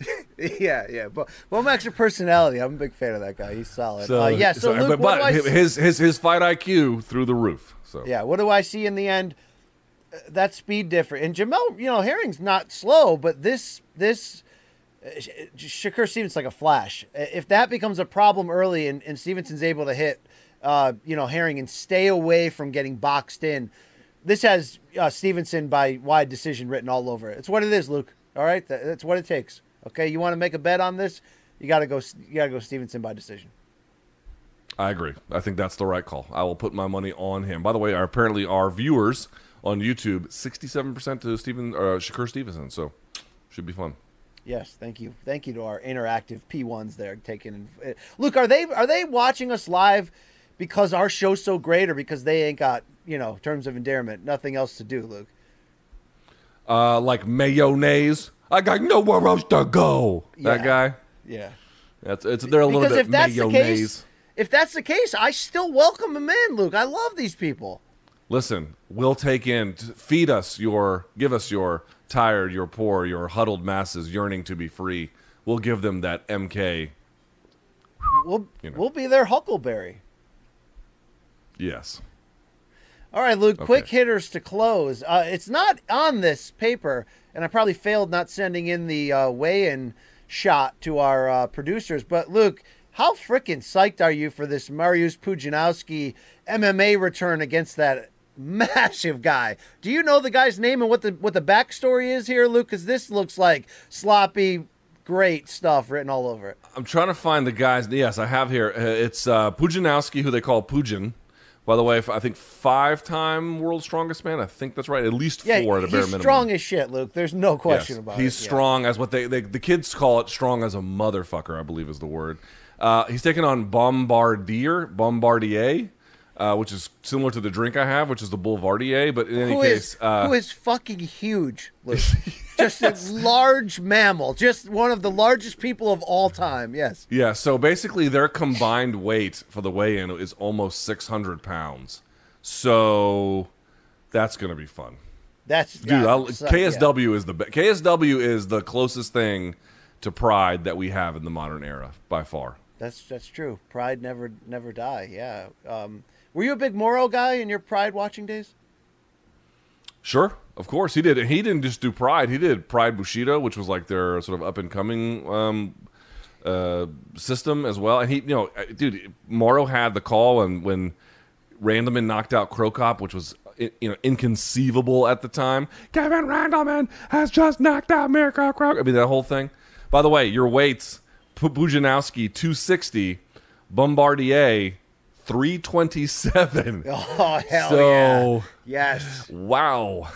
yeah, yeah. But Bomac's your personality. I'm a big fan of that guy. He's solid. So uh, yeah. So, Luke, but, but see- his his his fight IQ through the roof. So Yeah, what do I see in the end? Uh, That speed difference. And Jamel, you know, Herring's not slow, but this this uh, Shakur Stevenson's like a flash. Uh, If that becomes a problem early and, and Stevenson's able to hit, uh, you know, Herring and stay away from getting boxed in, this has uh, Stevenson by wide decision written all over it. It's what it is, Luke. All right, That- that's what it takes. Okay, you want to make a bet on this? You gotta go. You gotta go Stevenson by decision. I agree. I think that's the right call. I will put my money on him. By the way, our, apparently our viewers on YouTube, 67% to Steven uh, Shakur Stevenson. So should be fun. Yes, thank you, thank you to our interactive P ones there taking. uh, Luke, are they are they watching us live because our show's so great, or because they ain't got you know terms of endearment, nothing else to do, Luke? Uh, like mayonnaise. I got nowhere else to go. That guy. Yeah, That's it's they're a little because bit if that's the case, if that's the case, I still welcome them in, Luke. I love these people. Listen, we'll take in feed us your give us your tired, your poor, your huddled masses yearning to be free. We'll give them that MK. We'll You know. we'll be their Huckleberry. Yes. All right, Luke. Okay. Quick hitters to close. Uh, it's not on this paper, and I probably failed not sending in the uh, weigh-in shot to our uh, producers. But Luke, how freaking psyched are you for this Mariusz Pudzianowski MMA return against that massive guy? Do you know the guy's name and what the what the backstory is here, Luke? Because this looks like sloppy, great stuff written all over it. I'm trying to find the guys. Yes, I have here. Uh, It's uh, Pujanowski, who they call Pudzian. By the way, I think five-time world's strongest man. I think that's right. At least Yeah, four at a bare minimum. he's strong as shit, Luke. There's no question Yes, about it. He's Yeah. strong as what they, they the kids call it strong as a motherfucker, I believe is the word. Uh, he's taking on Bombardier, Bombardier, uh, which is similar to the drink I have, which is the Boulevardier. But in any Who case, is uh, who is fucking huge, Luke. Just a large mammal, just one of the largest people of all time. Yes. yeah. So basically, their combined weight for the weigh-in is almost 600 pounds. So that's gonna be fun. That's Dude, yeah, so- KSW is the be- KSW is the closest thing to pride that we have in the modern era by far. That's that's true. Pride never never die. Yeah. Um, were you a big Mauro guy in your Pride watching days? Sure, of course he did. And he didn't just do Pride; he did Pride Bushido, which was like their sort of up and coming um, uh, system as well. And he, you know, dude, Mauro had the call, and when Randleman knocked out Cro Cop, which was you know inconceivable at the time. Kevin Randleman has just knocked out Mirko Cro Cop. I mean that whole thing. By the way, your weights: Pudzianowski two sixty, Bombardier three twenty seven. Oh hell So- yeah! Yes, Wow.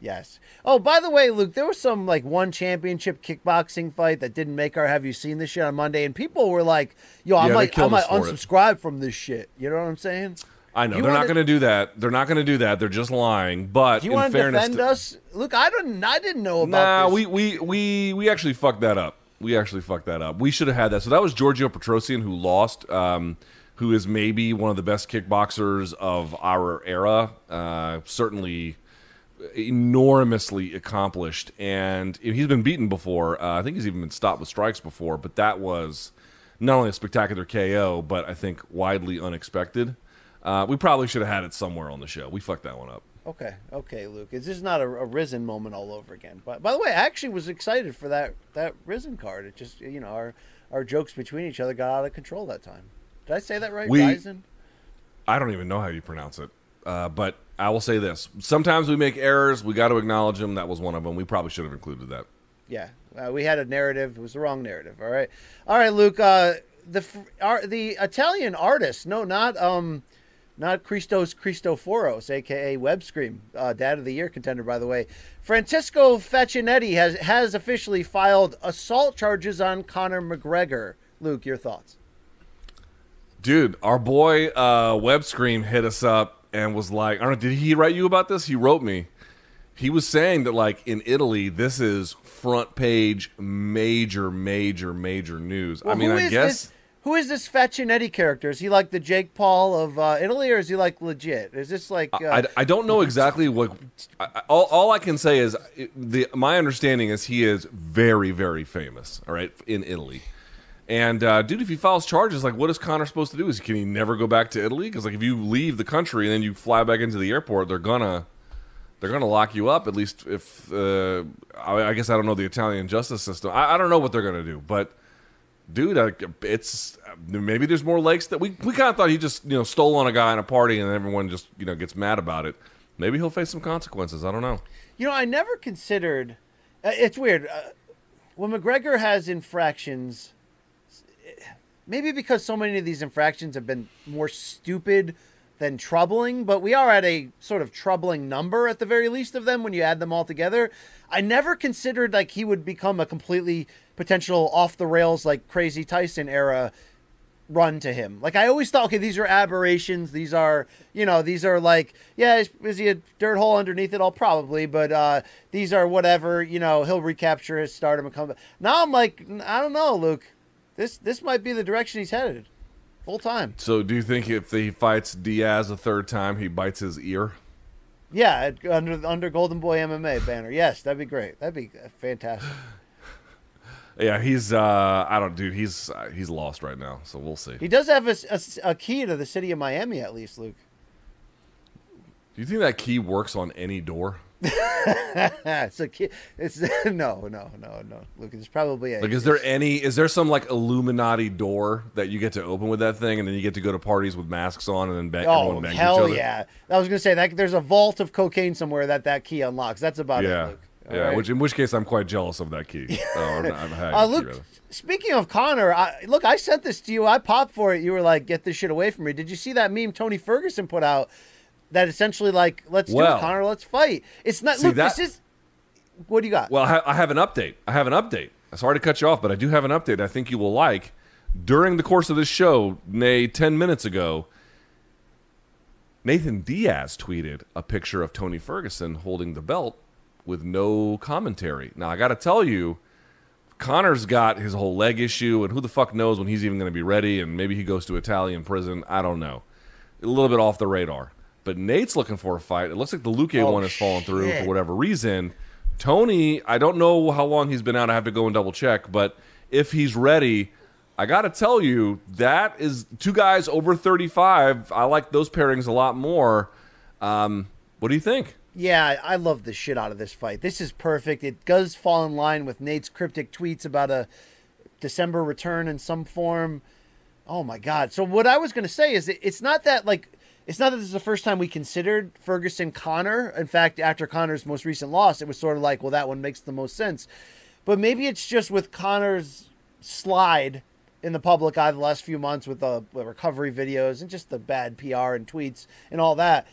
Yes. Oh, by the way, Luke, there was some like one championship kickboxing fight that didn't make our. Have you seen this shit on Monday? And people were like, "Yo, I Yeah, might, I might for it. unsubscribe from this shit." You know what I'm saying? I know You they're not going to do that. They're not going to do that. They're just lying. But Do you in want to fairness, defend to- us, Luke? I don't. I didn't know about nah, this. we, we we we actually fucked that up. We actually fucked that up. We should have had that. So that was Giorgio Petrosyan who lost. Um, who is maybe one of the best kickboxers of our era? Uh, certainly enormously accomplished, and he's been beaten before. Uh, I think he's even been stopped with strikes before. But that was not only a spectacular KO, but I think widely unexpected. Uh, we probably should have had it somewhere on the show. We fucked that one up. Okay, okay, Luke. Is this not a, a Rizin moment all over again? But by the way, I actually was excited for that that Rizin card. It just you know our our jokes between each other got out of control that time. Did I say that right? We- Rizin? I don't even know how you pronounce it. Uh, but I will say this: sometimes we make errors. We got to acknowledge them. That was one of them. We probably should have included that. Yeah, uh, we had a narrative. It was the wrong narrative. All right, all right, Luke. Uh, the the Italian artist, no, not um, not Christos Christoforos, aka Web Scream, uh, Dad of the Year contender, by the way. Francesco Facchinetti has has officially filed assault charges on Conor McGregor. Luke, your thoughts? Dude, our boy uh, Web Scream hit us up and was like, "I don't know, did he write you about this? He wrote me, he was saying that like in Italy, this is front page, major, major, major news. Well, I mean, I guess this, who is this Facchinetti character? Is he like the Jake Paul of uh, Italy, or is he like legit? Is this like? Uh, I, I don't know exactly what. I, I- all, all I can say is the my understanding is he is very, very famous. All right, in Italy. And uh, dude, if he files charges, like, what is Conor supposed to do? Is can he never go back to Italy? Because like, if you leave the country and then you fly back into the airport, they're gonna they're gonna lock you up. At least if uh, I, I guess I don't know the Italian justice system. I, I don't know what they're gonna do, but dude, I, it's maybe there's more legs that we we kind of thought he just you know stole on a guy in a party and everyone just you know gets mad about it. Maybe he'll face some consequences. I don't know. You know, I never considered. Uh, it's weird uh, when McGregor has infractions. Maybe because so many of these infractions have been more stupid than troubling, but we are at a sort of troubling number at the very least of them when you add them all together. I never considered like he would become a completely potential off the rails like crazy Tyson era run to him. Like I always thought, okay, these are aberrations. These are, you know, these are like, yeah, is, is he a dirt hole underneath it all? Probably, but uh, these are whatever. You know, he'll recapture his stardom and come back. Now I'm like, I don't know, Luke. This this might be the direction he's headed, full time. So, do you think if he fights Diaz a third time, he bites his ear? Yeah, under under Golden Boy MMA banner. Yes, that'd be great. That'd be fantastic. Yeah, he's. uh I don't, dude. He's uh, he's lost right now. So we'll see. He does have a key to the city of Miami, at least, Luke. Do you think that key works on any door? it's a key. It's no, no, no, no, Look, It's probably a Like, is there any? Is there some like Illuminati door that you get to open with that thing, and then you get to go to parties with masks on, and then bang, Oh everyone bang each hell other? yeah! I was gonna say that there's a vault of cocaine somewhere that that key unlocks. That's about yeah, it. Luke. All yeah. right? Which in which case I'm quite jealous of that key. oh, I'm, I'm uh, key, speaking of Conor, I, look, I sent this to you. I popped for it. You were like, "Get this shit away from me." Did you see that meme Tony Ferguson put out? That essentially like, "Let's do it, Conor. Let's fight." It's not. see, look, that- this is. What do you got? Well, I, I have an update. I have an update. Sorry to cut you off, but I do have an update. I think you will like. During the course of this show, nay, ten minutes ago, Nathan Diaz tweeted a picture of Tony Ferguson holding the belt with no commentary. Now, I got to tell you, Conor's got his whole leg issue, and who the fuck knows when he's even going to be ready, and maybe he goes to Italian prison. I don't know. A little bit off the radar. But Nate's looking for a fight. It looks like the Luke Oh, one has fallen through for whatever reason. Tony, I don't know how long he's been out. I have to go and double check. But if he's ready, I got to tell you, that is two guys over 35. I like those pairings a lot more. Um, what do you think? Yeah, I love the shit out of this fight. This is perfect. It does fall in line with Nate's cryptic tweets about a December return in some form. Oh my god. So what I was going to say is it- it's not that like it's not that this is the first time we considered Ferguson Conor. In fact, after Conor's most recent loss, it was sort of like, well that one makes the most sense. But maybe it's just with Conor's slide in the public eye the last few months with the, recovery videos and just the bad PR and tweets and all that.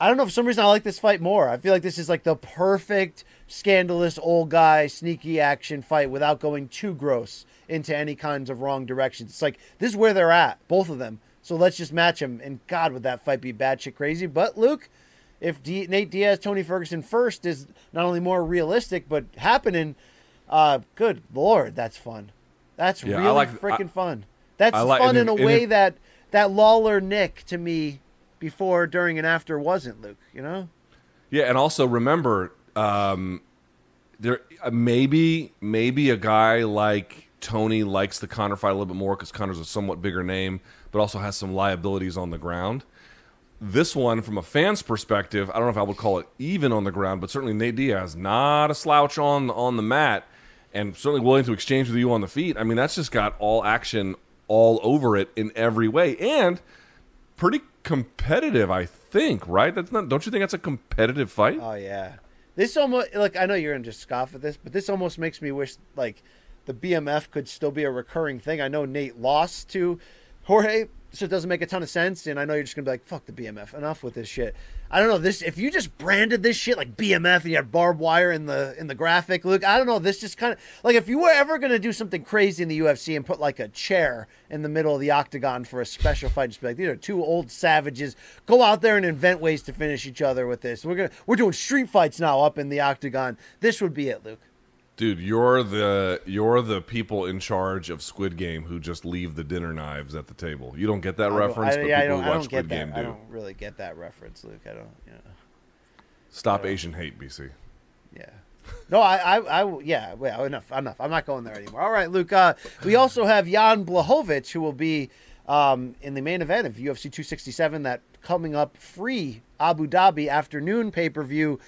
I don't know. For some reason, I like this fight more. I feel like this is like the perfect scandalous old guy sneaky action fight without going too gross into any kinds of wrong directions. It's like this is where they're at, both of them. So let's just match them. And God, would that fight be bad batshit crazy? But Luke, if D- Nate Diaz, Tony Ferguson first is not only more realistic but happening, uh, good lord, that's fun. That's Yeah, really like- freaking fun. That's like- fun in a way that that Lawler Nick to me before, during, and after wasn't Luke. You know. Yeah, and also remember, um, there uh, maybe maybe a guy like Tony likes the Conor fight a little bit more because Conor's a somewhat bigger name, but also has some liabilities on the ground. This one, from a fan's perspective, I don't know if I would call it even on the ground, but certainly Nate Diaz not a slouch on on the mat, and certainly willing to exchange with you on the feet. I mean, that's just got all action all over it in every way, and pretty competitive. I think, right? That's not. Don't you think that's a competitive fight? Oh yeah. This almost like I know you're gonna just scoff at this, but this almost makes me wish like the BMF could still be a recurring thing. I know Nate lost to Jorge, so it doesn't make a ton of sense. And I know you're just gonna be like, "Fuck the BMF, enough with this shit." I don't know this. If you just branded this shit like BMF and you had barbed wire in the in the graphic, look, I don't know. This just kind of like if you were ever gonna do something crazy in the UFC and put like a chair in the middle of the octagon for a special fight, just be like, these are two old savages. Go out there and invent ways to finish each other with this. We're gonna we're doing street fights now up in the octagon. This would be it, Luke. Dude, you're the you're the people in charge of Squid Game who just leave the dinner knives at the table. You don't get that I don't- reference, I, but yeah, people who watch Squid Game that. I do. don't really get that reference, Luke. I don't. You know. Stop Asian hate, BC. Yeah. No, I, I, I, yeah, well, enough, enough. I'm not going there anymore. All right, Luke. Uh, we also have Jan Blachowicz, who will be um, in the main event of UFC 267, that coming up free Abu Dhabi afternoon pay per view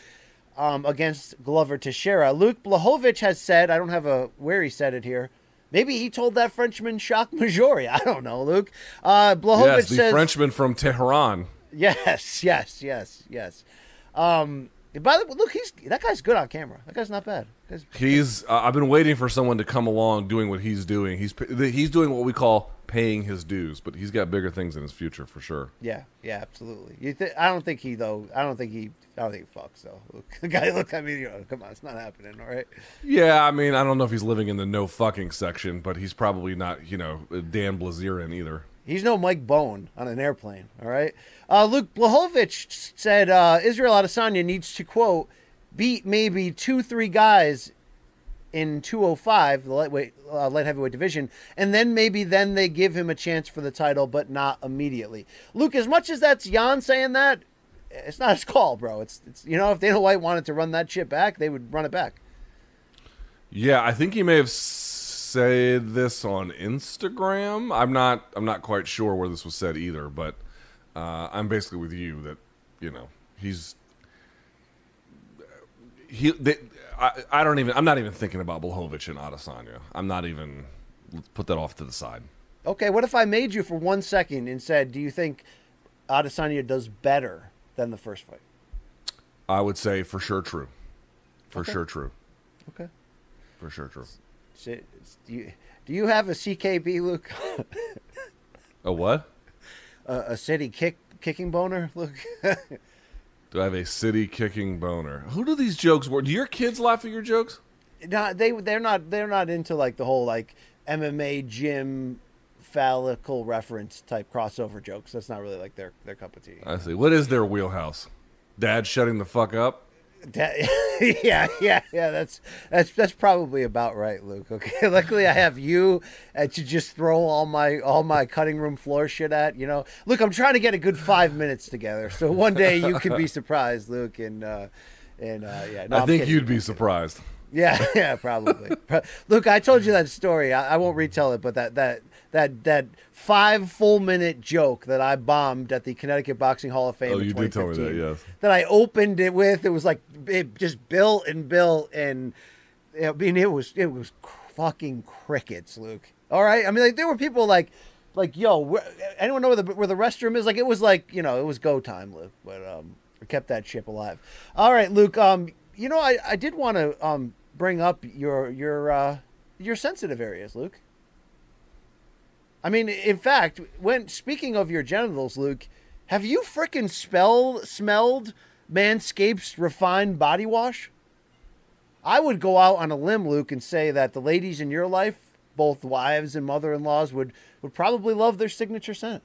um, against Glover Teixeira. Luke Blachowicz has said, I don't have a where he said it here. Maybe he told that Frenchman Jacques Majori. I don't know, Luke. Uh, Blachowicz Yes, the says, Frenchman from Tehran. Yes, yes, yes, yes. Um, by the way, look, he's that guy's good on camera. That guy's not bad. That guy's- He's. Uh, I've been waiting for someone to come along doing what he's doing. He's he's doing what we call paying his dues, but he's got bigger things in his future for sure. yeah, yeah, absolutely. You th- I don't think he though. I don't think he. I don't think he fucks though. Look, the guy. Look, I mean, you know, come on, it's not happening. All right. Yeah, I mean, I don't know if he's living in the no fucking section, but he's probably not, you know, Dan Bilzerian either. He's no Mike Bone on an airplane. All right. Uh, Luke Blachowicz said uh, Israel Adesanya needs to quote beat maybe two, three guys in 205, the lightweight, uh, light heavyweight division, and then maybe then they give him a chance for the title, but not immediately. Luke, as much as that's Jan saying that, it's not his call, bro. It's, it's you know, if Dana White wanted to run that shit back, they would run it back. Yeah, I think he may have said this on Instagram. I'm not. I'm not quite sure where this was said either, but uh, I'm basically with you that you know he's he. They, I, I don't even. I'm not even thinking about Blachowicz and Adesanya. I'm not even. Let's put that off to the side. Okay, what if I made you for one second and said, do you think Adesanya does better than the first fight? I would say for sure true. For sure true. Okay. For sure true. Do you, do you have a CKB, Luke? A what? a, a city kick kicking boner, Luke? Do I have a city kicking boner? Who do these jokes work? Do your kids laugh at your jokes? no, they they're not they're not into like the whole like MMA gym phallical reference type crossover jokes. That's not really like their their cup of tea. I see. What is their wheelhouse? Dad shutting the fuck up? That- yeah, yeah, yeah. That's that's that's probably about right, Luke. Okay. Luckily, I have you uh, to just throw all my all my cutting room floor shit at. You know, look, I'm trying to get a good five minutes together, so one day you could be surprised, Luke. And uh, and uh, yeah, no, I I'm think kidding. you'd be surprised. Yeah, yeah, probably. Pro- Luke, I told you that story. I, I won't retell it, but that that that that five full minute joke that I bombed at the Connecticut Boxing Hall of Fame. Oh, in you did tell me that, yes. That I opened it with. It was like it just built and built, and I mean it was it was fucking crickets, Luke. All right, I mean like there were people like. Like yo, where, anyone know where the where the restroom is? Like it was like you know it was go time, Luke. But um, we kept that ship alive. All right, Luke. Um, you know I, I did want to um bring up your your uh your sensitive areas, Luke. I mean, in fact, when speaking of your genitals, Luke, have you frickin' spell smelled Manscaped's refined body wash? I would go out on a limb, Luke, and say that the ladies in your life, both wives and mother-in-laws, would would probably love their signature scent.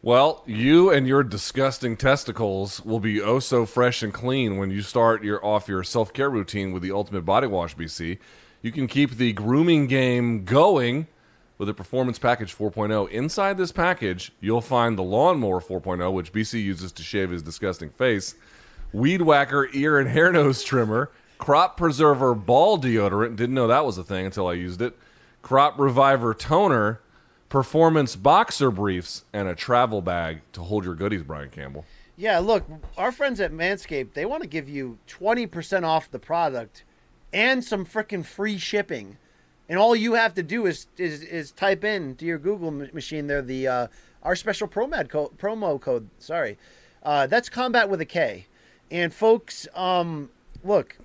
Well, you and your disgusting testicles will be oh so fresh and clean when you start your off your self care routine with the Ultimate Body Wash BC. You can keep the grooming game going with a Performance Package 4.0. Inside this package, you'll find the Lawnmower 4.0, which BC uses to shave his disgusting face, Weed Whacker ear and hair nose trimmer, Crop Preserver ball deodorant. Didn't know that was a thing until I used it. Crop Reviver toner, performance boxer briefs, and a travel bag to hold your goodies, Brian Campbell. Yeah, look, our friends at Manscaped, they want to give you 20% off the product and some frickin' free shipping. And all you have to do is is, is type in to your Google machine there the uh, our special promo code, promo code. Sorry, uh, that's combat with a K. And folks, um, look,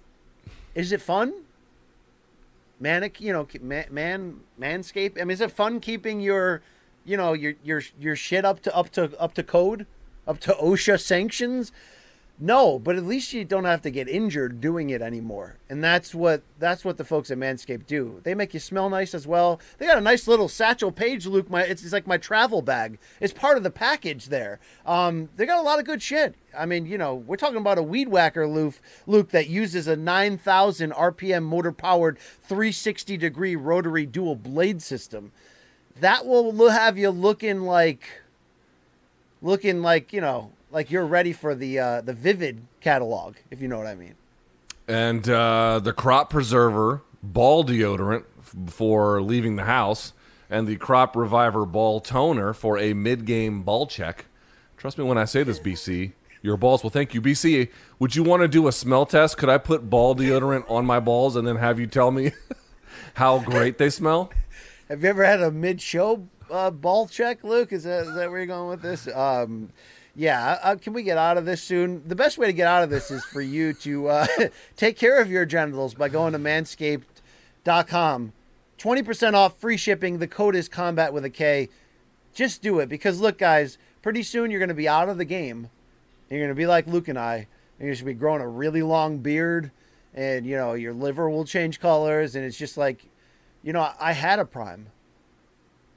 is it fun? Manic, you know, man, man, manscape. I mean, is it fun keeping your you know your your your shit up to up to up to code, up to OSHA sanctions? No, but at least you don't have to get injured doing it anymore. And that's what that's what the folks at Manscaped do. They make you smell nice as well. They got a nice little satchel page, Luke. My it's, it's like my travel bag. It's part of the package there. Um, they got a lot of good shit. I mean, you know, we're talking about a weed whacker, Luke, Luke that uses a 9,000 RPM motor powered 360 degree rotary dual blade system. That will have you looking like, looking like you know, like you're ready for the uh, the Vivid catalog, if you know what I mean. And uh, the crop preserver ball deodorant for leaving the house, and the crop reviver ball toner for a mid game ball check. Trust me when I say this, BC. Your balls will thank you. BC, would you want to do a smell test? Could I put ball deodorant on my balls and then have you tell me how great they smell? Have you ever had a mid-show uh, ball check, Luke? Is that is that where you're going with this? Um, yeah. Uh, can we get out of this soon? The best way to get out of this is for you to uh, take care of your genitals by going to manscaped.com. Twenty percent off, free shipping. The code is combat with a K. Just do it because look, guys. Pretty soon you're going to be out of the game. You're going to be like Luke and I. And you're going to be growing a really long beard, and you know your liver will change colors, and it's just like you know, I had a prime.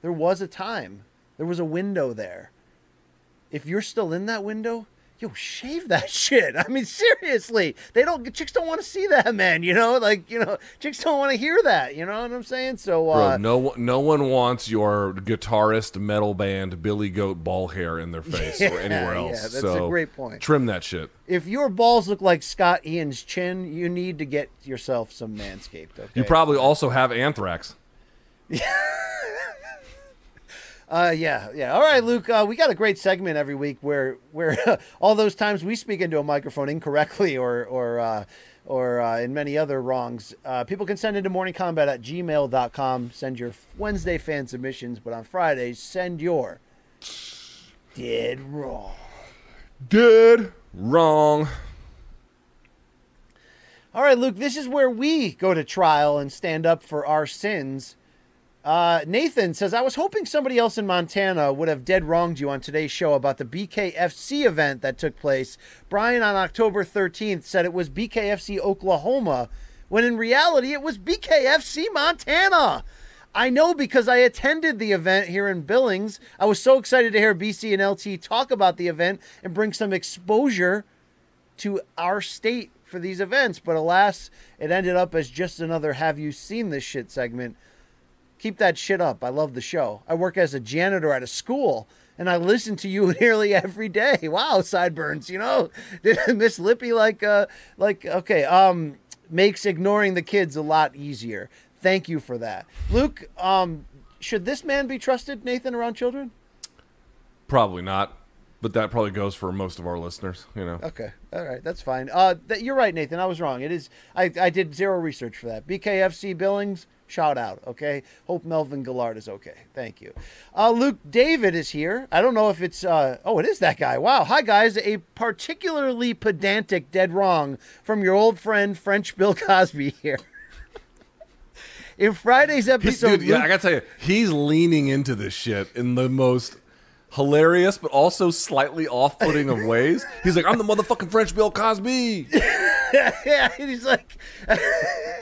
There was a time. There was a window there. If you're still in that window, yo, shave that shit. I mean, seriously. They don't chicks don't want to see that, man, you know? Like, you know, chicks don't want to hear that, you know what I'm saying? So uh Bro, no, one- no one wants your guitarist metal band Billy Goat ball hair in their face or anywhere else. yeah, that's a great point. Trim that shit. if your balls look like Scott Ian's chin, you need to get yourself some manscaped, okay? You probably also have anthrax. Uh, yeah, yeah. All right, Luke. Uh, we got a great segment every week where where all those times we speak into a microphone incorrectly or or uh, or uh, in many other wrongs. Uh, people can send into morningkombat at gmail.com. Send your Wednesday fan submissions, but on Fridays, send your dead wrong. Dead wrong. All right, Luke. This is where we go to trial and stand up for our sins. Uh, Nathan says, I was hoping somebody else in Montana would have dead wronged you on today's show about the BKFC event that took place. Brian on October 13th said it was BKFC Oklahoma, when in reality it was BKFC Montana. I know because I attended the event here in Billings. I was so excited to hear BC and LT talk about the event and bring some exposure to our state for these events. But alas, it ended up as just another Have You Seen This Shit segment. Keep that shit up. I love the show. I work as a janitor at a school and I listen to you nearly every day. Wow, sideburns, you know. Did Miss Lippy like uh like okay, um makes ignoring the kids a lot easier. Thank you for that. Luke, um should this man be trusted, Nathan, around children? Probably not. But that probably goes for most of our listeners, you know. Okay, all right, that's fine. Uh, that, you're right, Nathan. I was wrong. It is. I, I did zero research for that. BKFC Billings, shout out. Okay, hope Melvin Guillard is okay. Thank you. Uh, Luke David is here. I don't know if it's. Uh, oh, it is that guy. Wow. Hi guys. A particularly pedantic dead wrong from your old friend French Bill Cosby here. In Friday's episode, dude, yeah, I gotta tell you, he's leaning into this shit in the most hilarious but also slightly off-putting of ways. He's like, "I'm the motherfucking French Bill Cosby." yeah, and he's like,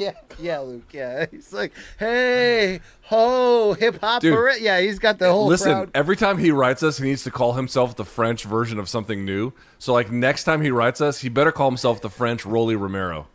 yeah, yeah, Luke, yeah. He's like, hey, ho, hip hop, yeah. He's got the whole Listen, crowd. every time he writes us, he needs to call himself the French version of something new. So, like next time he writes us, he better call himself the French Rolly Romero.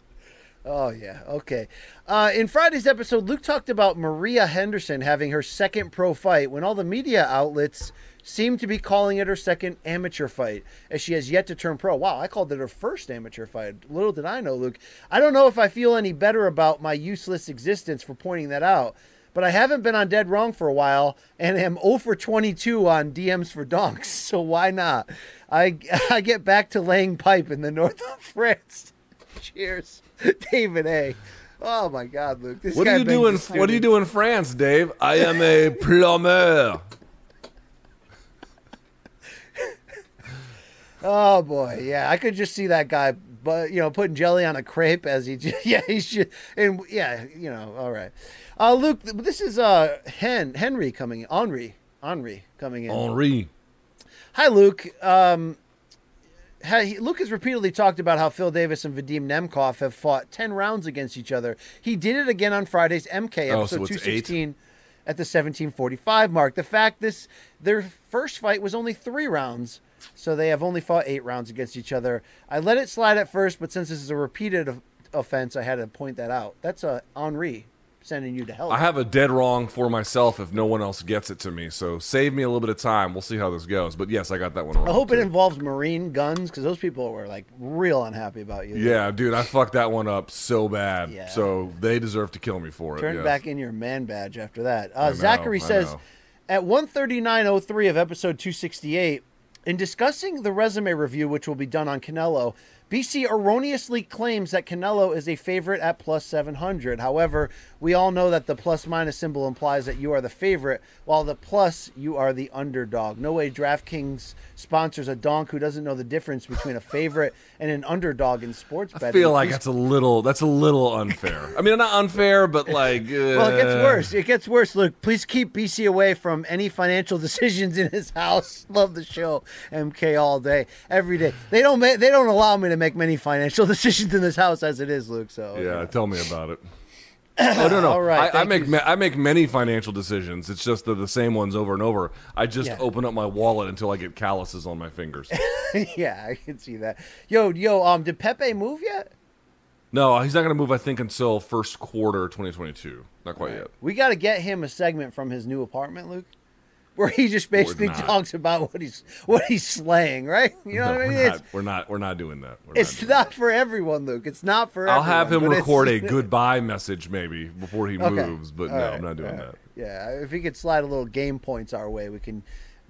Oh yeah, okay. Uh, in Friday's episode, Luke talked about Maria Henderson having her second pro fight when all the media outlets seem to be calling it her second amateur fight, as she has yet to turn pro. Wow, I called it her first amateur fight. Little did I know, Luke. I don't know if I feel any better about my useless existence for pointing that out. But I haven't been on Dead Wrong for a while and am 0 for 22 on DMs for donks, so why not? I, I get back to laying pipe in the north of France. Cheers, David A. Oh my God, Luke! This What do you do in What do you students. do in France, Dave? I am a plumber. Oh boy, yeah, I could just see that guy but you know, putting jelly on a crepe as he, yeah, he should, and yeah, you know, all right. Uh, Luke, this is uh Hen Henry coming in, Henri, Henri coming in. Henri. Hi, Luke. Um, he- Luke has repeatedly talked about how Phil Davis and Vadim Nemkov have fought 10 rounds against each other. He did it again on Friday's MK Oh, episode so 216 at the 1745 mark. The fact this their first fight was only three rounds, so they have only fought eight rounds against each other. I let it slide at first, but since this is a repeated of- offense, I had to point that out. That's a Henri sending you to hell. I have a dead wrong for myself if no one else gets it to me. So save me a little bit of time. We'll see how this goes. But yes, I got that one wrong. I hope it involves Marine guns because those people were like real unhappy about you. Yeah, dude, I fucked that one up so bad. Yeah. So they deserve to kill me for it. Turn yes. back in your man badge after that. Uh, know, Zachary says at 139.03 of episode 268, in discussing the resume review, which will be done on Canelo, BC erroneously claims that Canelo is a favorite at plus 700. However, we all know that the plus minus symbol implies that you are the favorite, while the plus, you are the underdog. No way DraftKings sponsors a donk who doesn't know the difference between a favorite and an underdog in sports I feel like that's a little that's a little unfair. I mean, not unfair, but like uh, Well, it gets worse. It gets worse. Look, please keep BC away from any financial decisions in his house. Love the show, MK all day, every day. They don't. Ma- they don't allow me to make many financial decisions in this house as it is, Luke. So Yeah, tell me about it. Oh no no! All right, I, I make ma- I make many financial decisions. It's just the, the same ones over and over. I just Yeah. open up my wallet until I get calluses on my fingers. yeah, I can see that. Yo, yo, um, did Pepe move yet? no, he's not going to move. I think until first quarter 2022. Not quite yet. We got to get him a segment from his new apartment, Luke, where he just basically talks about what he's what he's slaying. Right? You know No, what I mean? we're, not, we're not. We're not doing that. We're it's doing not for everyone, Luke. It's not for. that. I'll have him record a goodbye message maybe before he Okay. moves. But All no, right, I'm not doing all right. that. Yeah, if he could slide a little game points our way, we can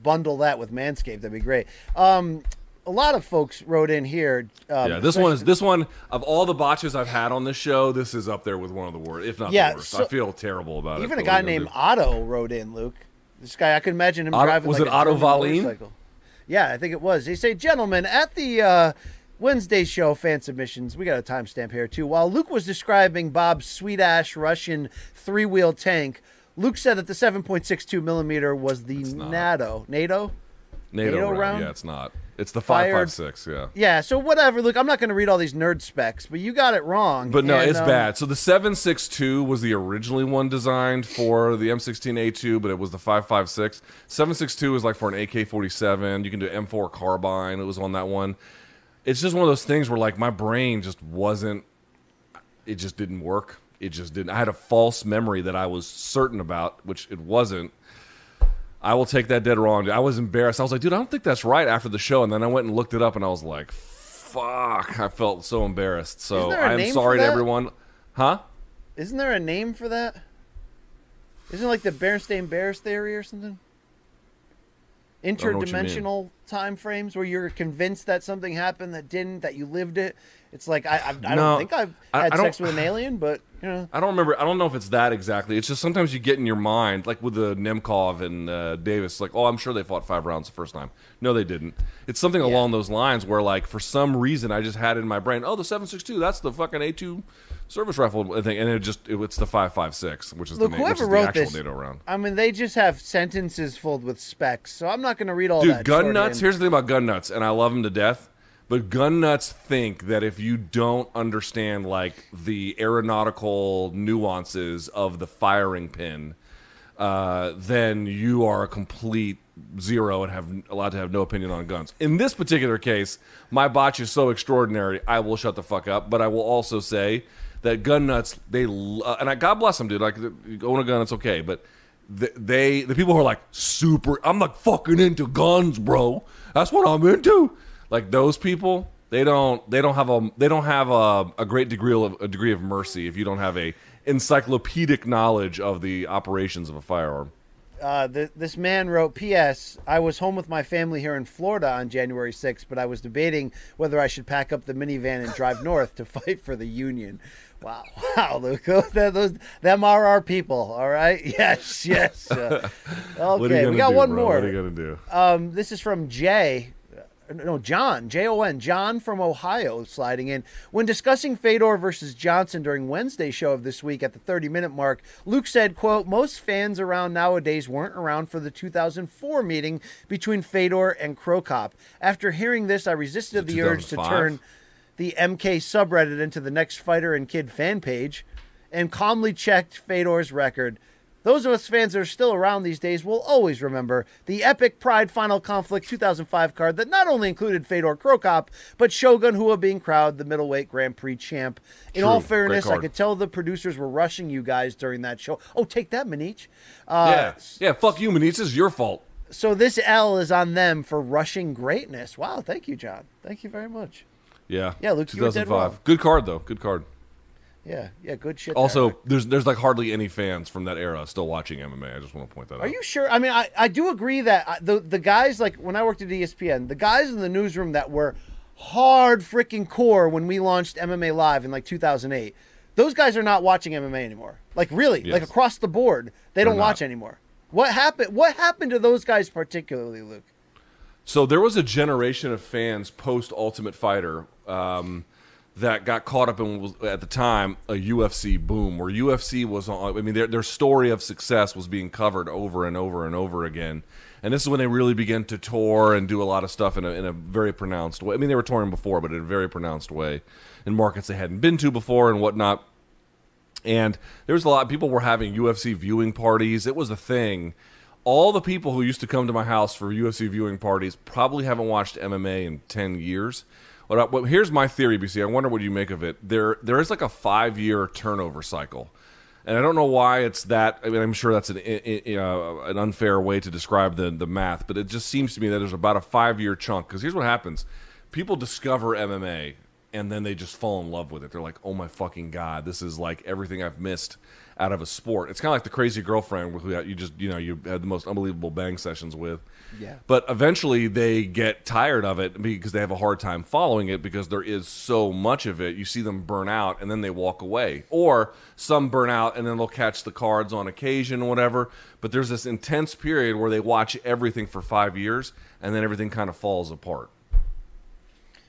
bundle that with Manscaped. That'd be great. Um, a lot of folks wrote in here. Um, Yeah, this one is this one of all the botches I've had on this show. This is up there with one of the worst, if not Yeah, the worst. so- I feel terrible about it. Even a guy what are you named gonna Otto wrote in. Luke, this guy, I could imagine him Otto- driving. was like it Otto German Yeah, I think it was. They say, gentlemen, at the uh, Wednesday show fan submissions, we got a timestamp here too. While Luke was describing Bob's sweet ash Russian three wheel tank, Luke said that the 7.62 millimeter was the. NATO. NATO. NATO, NATO round. round? Yeah, it's not. It's the Fired- five five six. Yeah. Yeah, so whatever. Look, I'm not going to read all these nerd specs, but you got it wrong. But no, And, it's um, bad. So the 762 was the originally one designed for the M16A2, but it was the 556. 762 is like for an AK-47. You can do M4 carbine. It was on that one. It's just one of those things where like my brain just wasn't. It just didn't work. It just didn't. I had a false memory that I was certain about, which it wasn't. I will take that dead wrong. I was embarrassed. I was like, dude, I don't think that's right after the show. And then I went and looked it up, and I was like, fuck. I felt so embarrassed. So Isn't there a I'm sorry to everyone. Huh? Isn't there a name for that? Isn't it like the Berenstain Bears theory or something? don't know what you mean. Interdimensional time frames where you're convinced that something happened that didn't, that you lived it. It's like I, I, I No, don't think I've had I sex with an alien, but you know, I don't remember. I don't know if it's that exactly. It's just sometimes you get in your mind, like with the Nemkov and uh, Davis, like, oh, I'm sure they fought five rounds the first time. No, they didn't. It's something along those lines where, like, for some reason, I just had it in my brain, oh, the 762, that's the fucking A2 service rifle thing. And it just, it, it's the 556, which is look, the, na- which whoever is the wrote actual this, NATO round. I mean, they just have sentences filled with specs, so I'm not going to read all Dude, that. gun nuts. Here's the thing about gun nuts, and I love them to death. But gun nuts think that if you don't understand like the aeronautical nuances of the firing pin, uh, then you are a complete zero and have allowed to have no opinion on guns. In this particular case, my botch is so extraordinary, I will shut the fuck up. But I will also say that gun nuts, they uh, and I, God bless them, dude. Like you own a gun, it's okay, but th- they the people who are like super i'm like fucking into guns bro that's what i'm into like those people they don't they don't have a they don't have a, a great degree of a degree of mercy if you don't have a encyclopedic knowledge of the operations of a firearm uh, th- this man wrote, P.S. I was home with my family here in Florida on January 6th, but I was debating whether I should pack up the minivan and drive north to fight for the Union. Wow, wow, Luke, those, those them are our people. All right, yes, yes. Uh, what are you okay, we got do, one bro? more. what are you gonna do Um, this is from Jay. No, John, J O N, John from Ohio sliding in. When discussing Fedor versus Johnson during Wednesday's show of this week at the 30 minute mark, Luke said, quote, most fans around nowadays weren't around for the 2004 meeting between Fedor and Cro Cop. After hearing this, I resisted the urge to turn the MK subreddit into the next fighter and kid fan page and calmly checked Fedor's record. Those of us fans that are still around these days will always remember the epic Pride Final Conflict 2005 card that not only included Fedor Cro Cop, but Shogun Rua being crowned the middleweight Grand Prix champ. In True. all fairness, I could tell the producers were rushing you guys during that show. Oh, take that, Manich. Uh, yeah, yeah. Fuck you, Manich. This is your fault. So this L is on them for rushing greatness. Wow, thank you, John. Thank you very much. Yeah, Yeah, Luke, you were dead 2005. Good card though. Good card. Yeah, yeah, good shit. there. Also, there's there's like hardly any fans from that era still watching MMA. I just want to point that out. Are you sure? I mean, I, I do agree that I- the the guys like when I worked at ESPN, the guys in the newsroom that were hard freaking core when we launched MMA Live in like 2008, those guys are not watching MMA anymore. Like really, like across the board, they don't not. watch anymore. What happened? What happened to those guys particularly, Luke? So there was a generation of fans post Ultimate Fighter um, that got caught up in at the time a UFC boom, where UFC was on. I mean, their their story of success was being covered over and over and over again. And this is when they really began to tour and do a lot of stuff in a, in a very pronounced way. I mean, they were touring before, but in a very pronounced way in markets they hadn't been to before and whatnot. And there was a lot. People were having UFC viewing parties. It was a thing. All the people who used to come to my house for UFC viewing parties probably haven't watched MMA in ten years. I- what, here's my theory, BC. I wonder what you make of it. There, there is like a five year turnover cycle, and I don't know why it's that. I mean, I'm sure that's an uh, an unfair way to describe the the math, but it just seems to me that there's about a five year chunk. Because here's what happens: people discover MMA and then they just fall in love with it. They're like, "Oh my fucking god, this is like everything I've missed out of a sport." It's kind of like the crazy girlfriend who you just you know you had the most unbelievable bang sessions with. Yeah. But eventually they get tired of it because they have a hard time following it because there is so much of it. You see them burn out and then they walk away. Or some burn out and then they'll catch the cards on occasion or whatever. But there's this intense period where they watch everything for five years and then everything kind of falls apart.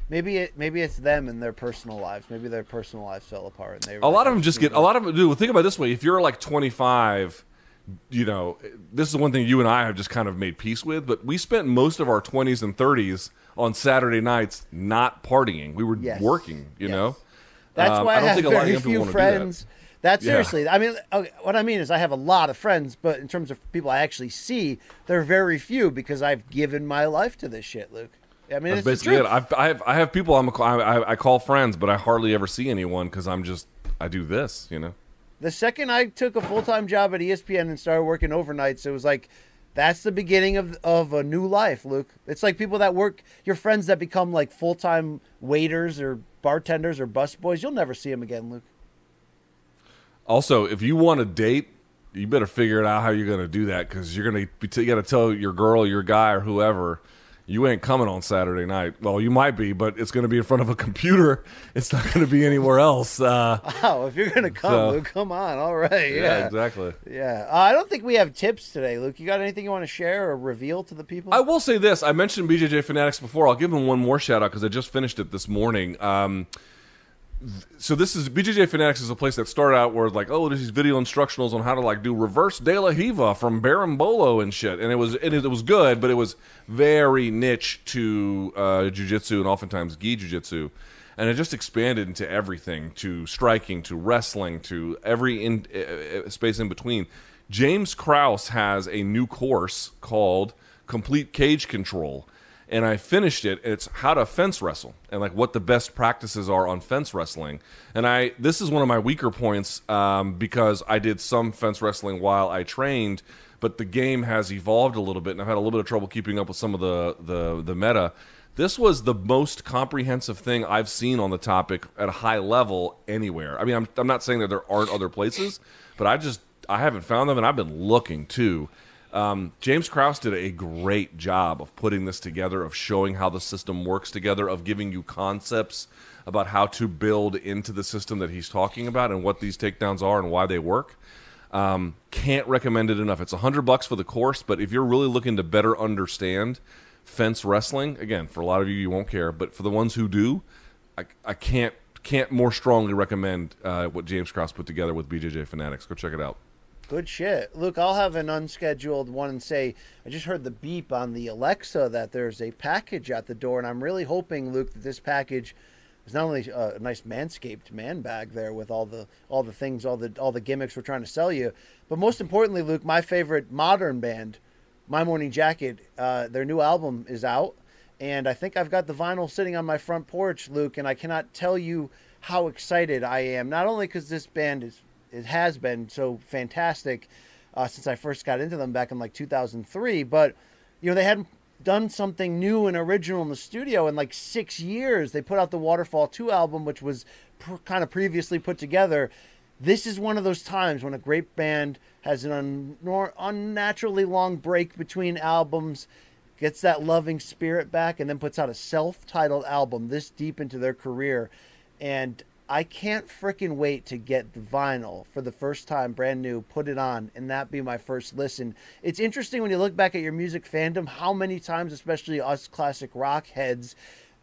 Maybe it maybe it's them and their personal lives. Maybe their personal lives fell apart and they. A lot of them just get a lot of them do. Think about it this way: if you're like 25, you know, this is one thing you and I have just kind of made peace with. But we spent most of our 20s and 30s on Saturday nights not partying. We were Yes. working. You Yes. know, That's Um, why I, don't have think a lot of people few wanna do that. friends. That's Yeah. seriously. I mean, okay, what I mean is I have a lot of friends, but in terms of people I actually see, they're very few because I've given my life to this shit, Luke. I mean, that's basically it. I've, I have I have people I'm a, I, I call friends, but I hardly ever see anyone because I'm just I do this. You know. The second I took a full time job at ESPN and started working overnights, it was like that's the beginning of of a new life, Luke. It's like people that work, your friends that become like full time waiters or bartenders or busboys. You'll never see them again, Luke. Also, if you want to date, you better figure it out how you're going to do that because you're going to you got to tell your girl, your guy, or whoever. You ain't coming on Saturday night. Well, you might be, but it's going to be in front of a computer. It's not going to be anywhere else. Uh, Oh, if you're gonna come, So- Luke, come on. All right, yeah, yeah, exactly. Yeah, uh, I don't think we have tips today, Luke. You got anything you want to share or reveal to the people? I will say this. I mentioned BJJ Fanatics before. I'll give them one more shout out because I just finished it this morning. Um, so this is BJJ Fanatics is a place that started out where like, oh, there's these video instructionals on how to like do reverse De La Riva from Berimbolo and shit, and it was it, it was good, but it was very niche to uh, jujitsu and oftentimes gi jujitsu. And it just expanded into everything, to striking, to wrestling, to every in, uh, space in between. James Krause has a new course called Complete Cage Control, and I finished it. It's how to fence wrestle and like what the best practices are on fence wrestling. And I this is one of my weaker points um, because I did some fence wrestling while I trained, but the game has evolved a little bit, and I've had a little bit of trouble keeping up with some of the the, the meta. This was the most comprehensive thing I've seen on the topic at a high level anywhere. I mean, I'm, I'm not saying that there aren't other places, but I just I haven't found them, and I've been looking too. Um, James Krause did a great job of putting this together, of showing how the system works together, of giving you concepts about how to build into the system that he's talking about and what these takedowns are and why they work. Um, can't recommend it enough. It's a hundred bucks for the course, but if you're really looking to better understand fence wrestling. Again, for a lot of you, you won't care, but for the ones who do, I, I can't can't more strongly recommend uh, what James Krause put together with BJJ Fanatics. Go check it out. Good shit. Luke, I'll have an unscheduled one and say, I just heard the beep on the Alexa that there's a package at the door, and I'm really hoping, Luke, that this package is not only a nice manscaped man bag there with all the all the things, all the all the gimmicks we're trying to sell you, but most importantly, Luke, my favorite modern band, My Morning Jacket, uh, their new album is out, and I think I've got the vinyl sitting on my front porch, Luke, and I cannot tell you how excited I am. Not only because this band is it has been so fantastic uh, since I first got into them back in like 2003, but you know they hadn't done something new and original in the studio in like six years. They put out the Waterfall 2 album, which was pr- kind of previously put together. This is one of those times when a great band has an un- unnaturally long break between albums, gets that loving spirit back, and then puts out a self titled album this deep into their career. And I can't freaking wait to get the vinyl for the first time, brand new, put it on, and that be my first listen. It's interesting when you look back at your music fandom, how many times, especially us classic rock heads,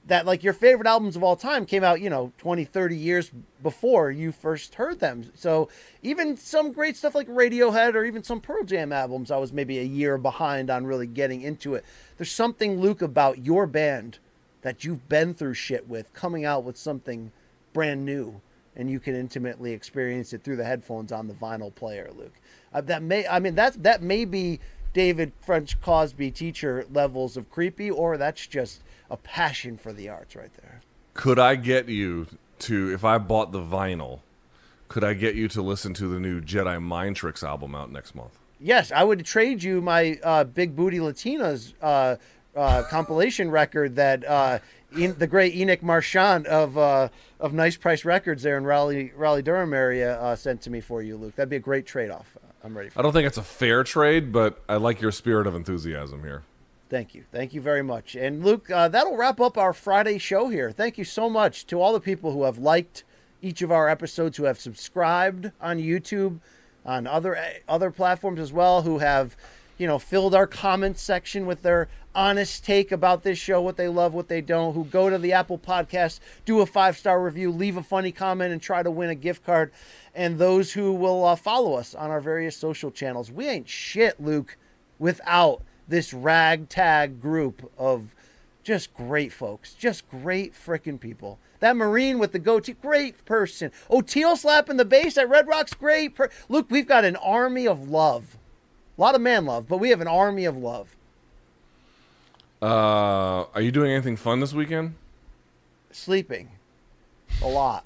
that like your favorite albums of all time came out, you know, 20, 30 years before you first heard them. So even some great stuff like Radiohead or even some Pearl Jam albums, I was maybe a year behind on really getting into it. There's something, Luke, about your band that you've been through shit with coming out with something brand new and you can intimately experience it through the headphones on the vinyl player luke uh, that may i mean that that may be david french cosby teacher levels of creepy or that's just a passion for the arts right there Could I get you to, if I bought the vinyl, could I get you to listen to the new Jedi Mind Tricks album out next month? yes i would trade you my uh, big booty latinas uh, uh, compilation record that uh, En- the great Enoch Marchand of uh, of Nice Price Records there in Raleigh Raleigh Durham area uh, sent to me for you, Luke. That'd be a great trade off. I'm ready for. I don't think it's a fair trade, but I like your spirit of enthusiasm here. Thank you. Thank you very much. And Luke, uh, that'll wrap up our Friday show here. Thank you so much to all the people who have liked each of our episodes, who have subscribed on YouTube, on other other platforms as well, who have, you know, filled our comments section with their honest take about this show, what they love, what they don't, who go to the Apple Podcast, do a five star review, leave a funny comment, and try to win a gift card, and those who will uh, follow us on our various social channels. We ain't shit, Luke, without this ragtag group of just great folks, just great freaking people. That Marine with the goatee, great person. Oh, Teal slapping the bass at Red Rocks, great. Per- we've got an army of love. A lot of man love, but we have an army of love. Uh, are you doing anything fun this weekend? Sleeping. A lot.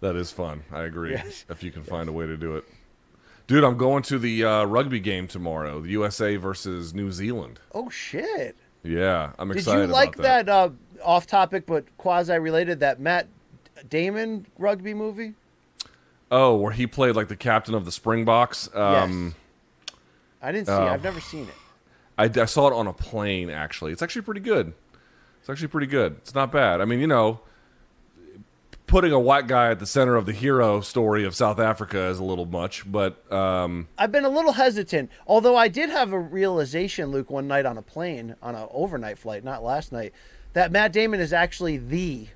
That is fun. I agree. Yes. If you can find a way to do it. Dude, I'm going to the uh, rugby game tomorrow. The USA versus New Zealand. Oh, shit. Yeah, I'm excited. Did you like that. that, uh, off topic but quasi related, that Matt Damon rugby movie? Oh, where he played like the captain of the Springboks. Um, I didn't see it. Oh. I've never seen it. I, I saw it on a plane. Actually, it's actually pretty good. It's actually pretty good. It's not bad. I mean, you know, putting a white guy at the center of the hero story of South Africa is a little much, but um, I've been a little hesitant, although I did have a realization, Luke, one night on a plane, on an overnight flight, not last night, that Matt Damon is actually the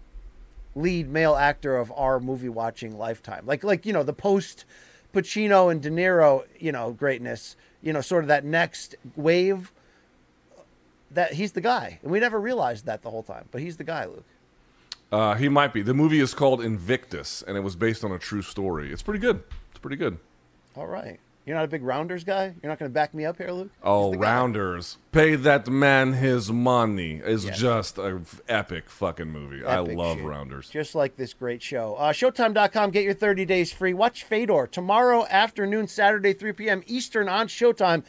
lead male actor of our movie watching lifetime. Like, like you know, the post Pacino and De Niro, you know, greatness, you know, sort of that next wave. That he's the guy, and we never realized that the whole time, but he's the guy, Luke. uh, he might be. The movie is called Invictus, and it was based on a true story. It's pretty good. It's pretty good. All right, you're not a big Rounders guy. You're not going to back me up here, Luke. Oh, the guy. Rounders. Pay that man his money is Yes. just a f- epic fucking movie. I love shit. Rounders. Just like this great show. Uh, Showtime.com, get your 30 days free. Watch Fedor tomorrow afternoon, Saturday, 3 p.m. Eastern on Showtime.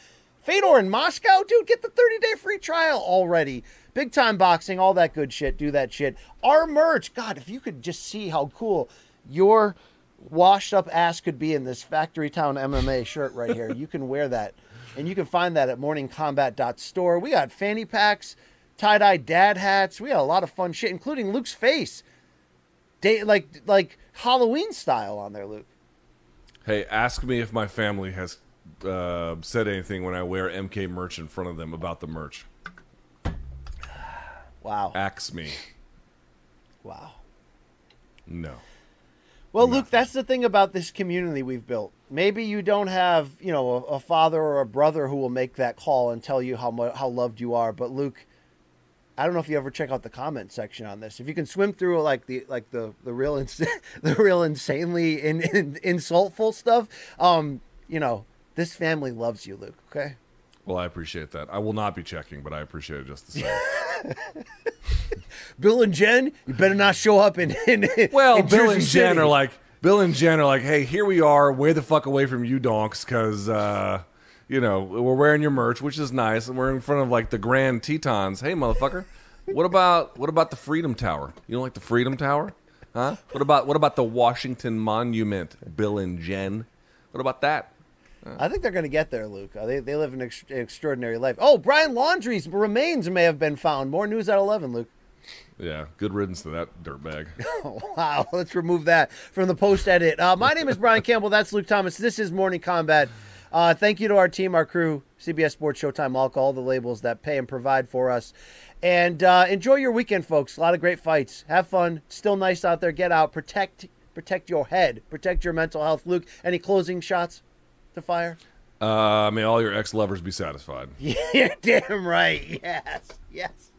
Fedor in Moscow? Dude, get the 30 day free trial already. Big time boxing, all that good shit. Do that shit. Our merch, God, if you could just see how cool your washed up ass could be in this Factory Town MMA shirt right here, you can wear that. And you can find that at morningkombat.store. We got fanny packs, tie dye dad hats. We got a lot of fun shit, including Luke's face day like like Halloween style on there, Luke. Hey, ask me if my family has uh, said anything when I wear MK merch in front of them about the merch. Wow. Axe me. Wow. No. Well, Luke, that's the thing about this community we've built. Maybe you don't have, you know, a, a father or a brother who will make that call and tell you how mu- how loved you are. But Luke, I don't know if you ever check out the comment section on this. If you can swim through like the like the the real ins- the real insanely in, in, insultful stuff, um, you know, this family loves you, Luke. Okay. Well, I appreciate that. I will not be checking, but I appreciate it just the same. Bill and Jen, you better not show up in. in well, in Bill and Jen City. are like Bill and Jen are like, hey, here we are, way the fuck away from you, donks, because uh, you know we're wearing your merch, which is nice, and we're in front of like the Grand Tetons. Hey, motherfucker, what about what about the Freedom Tower? You don't like the Freedom Tower, huh? What about what about the Washington Monument, Bill and Jen? What about that? I think they're going to get there, Luke. Uh, They, they live an ex- extraordinary life. Oh, Brian Laundrie's remains may have been found. More news at 11, Luke. Yeah, good riddance to that dirtbag. Wow, let's remove that from the post edit. Uh, my name is Brian Campbell. That's Luke Thomas. This is Morning Kombat. Uh, thank you to our team, our crew, CBS Sports, Showtime, Alcohol, all the labels that pay and provide for us. And uh, enjoy your weekend, folks. A lot of great fights. Have fun. Still nice out there. Get out. Protect protect your head. Protect your mental health. Luke, any closing shots to fire? Uh, may all your ex lovers be satisfied. You're damn right. Yes. Yes.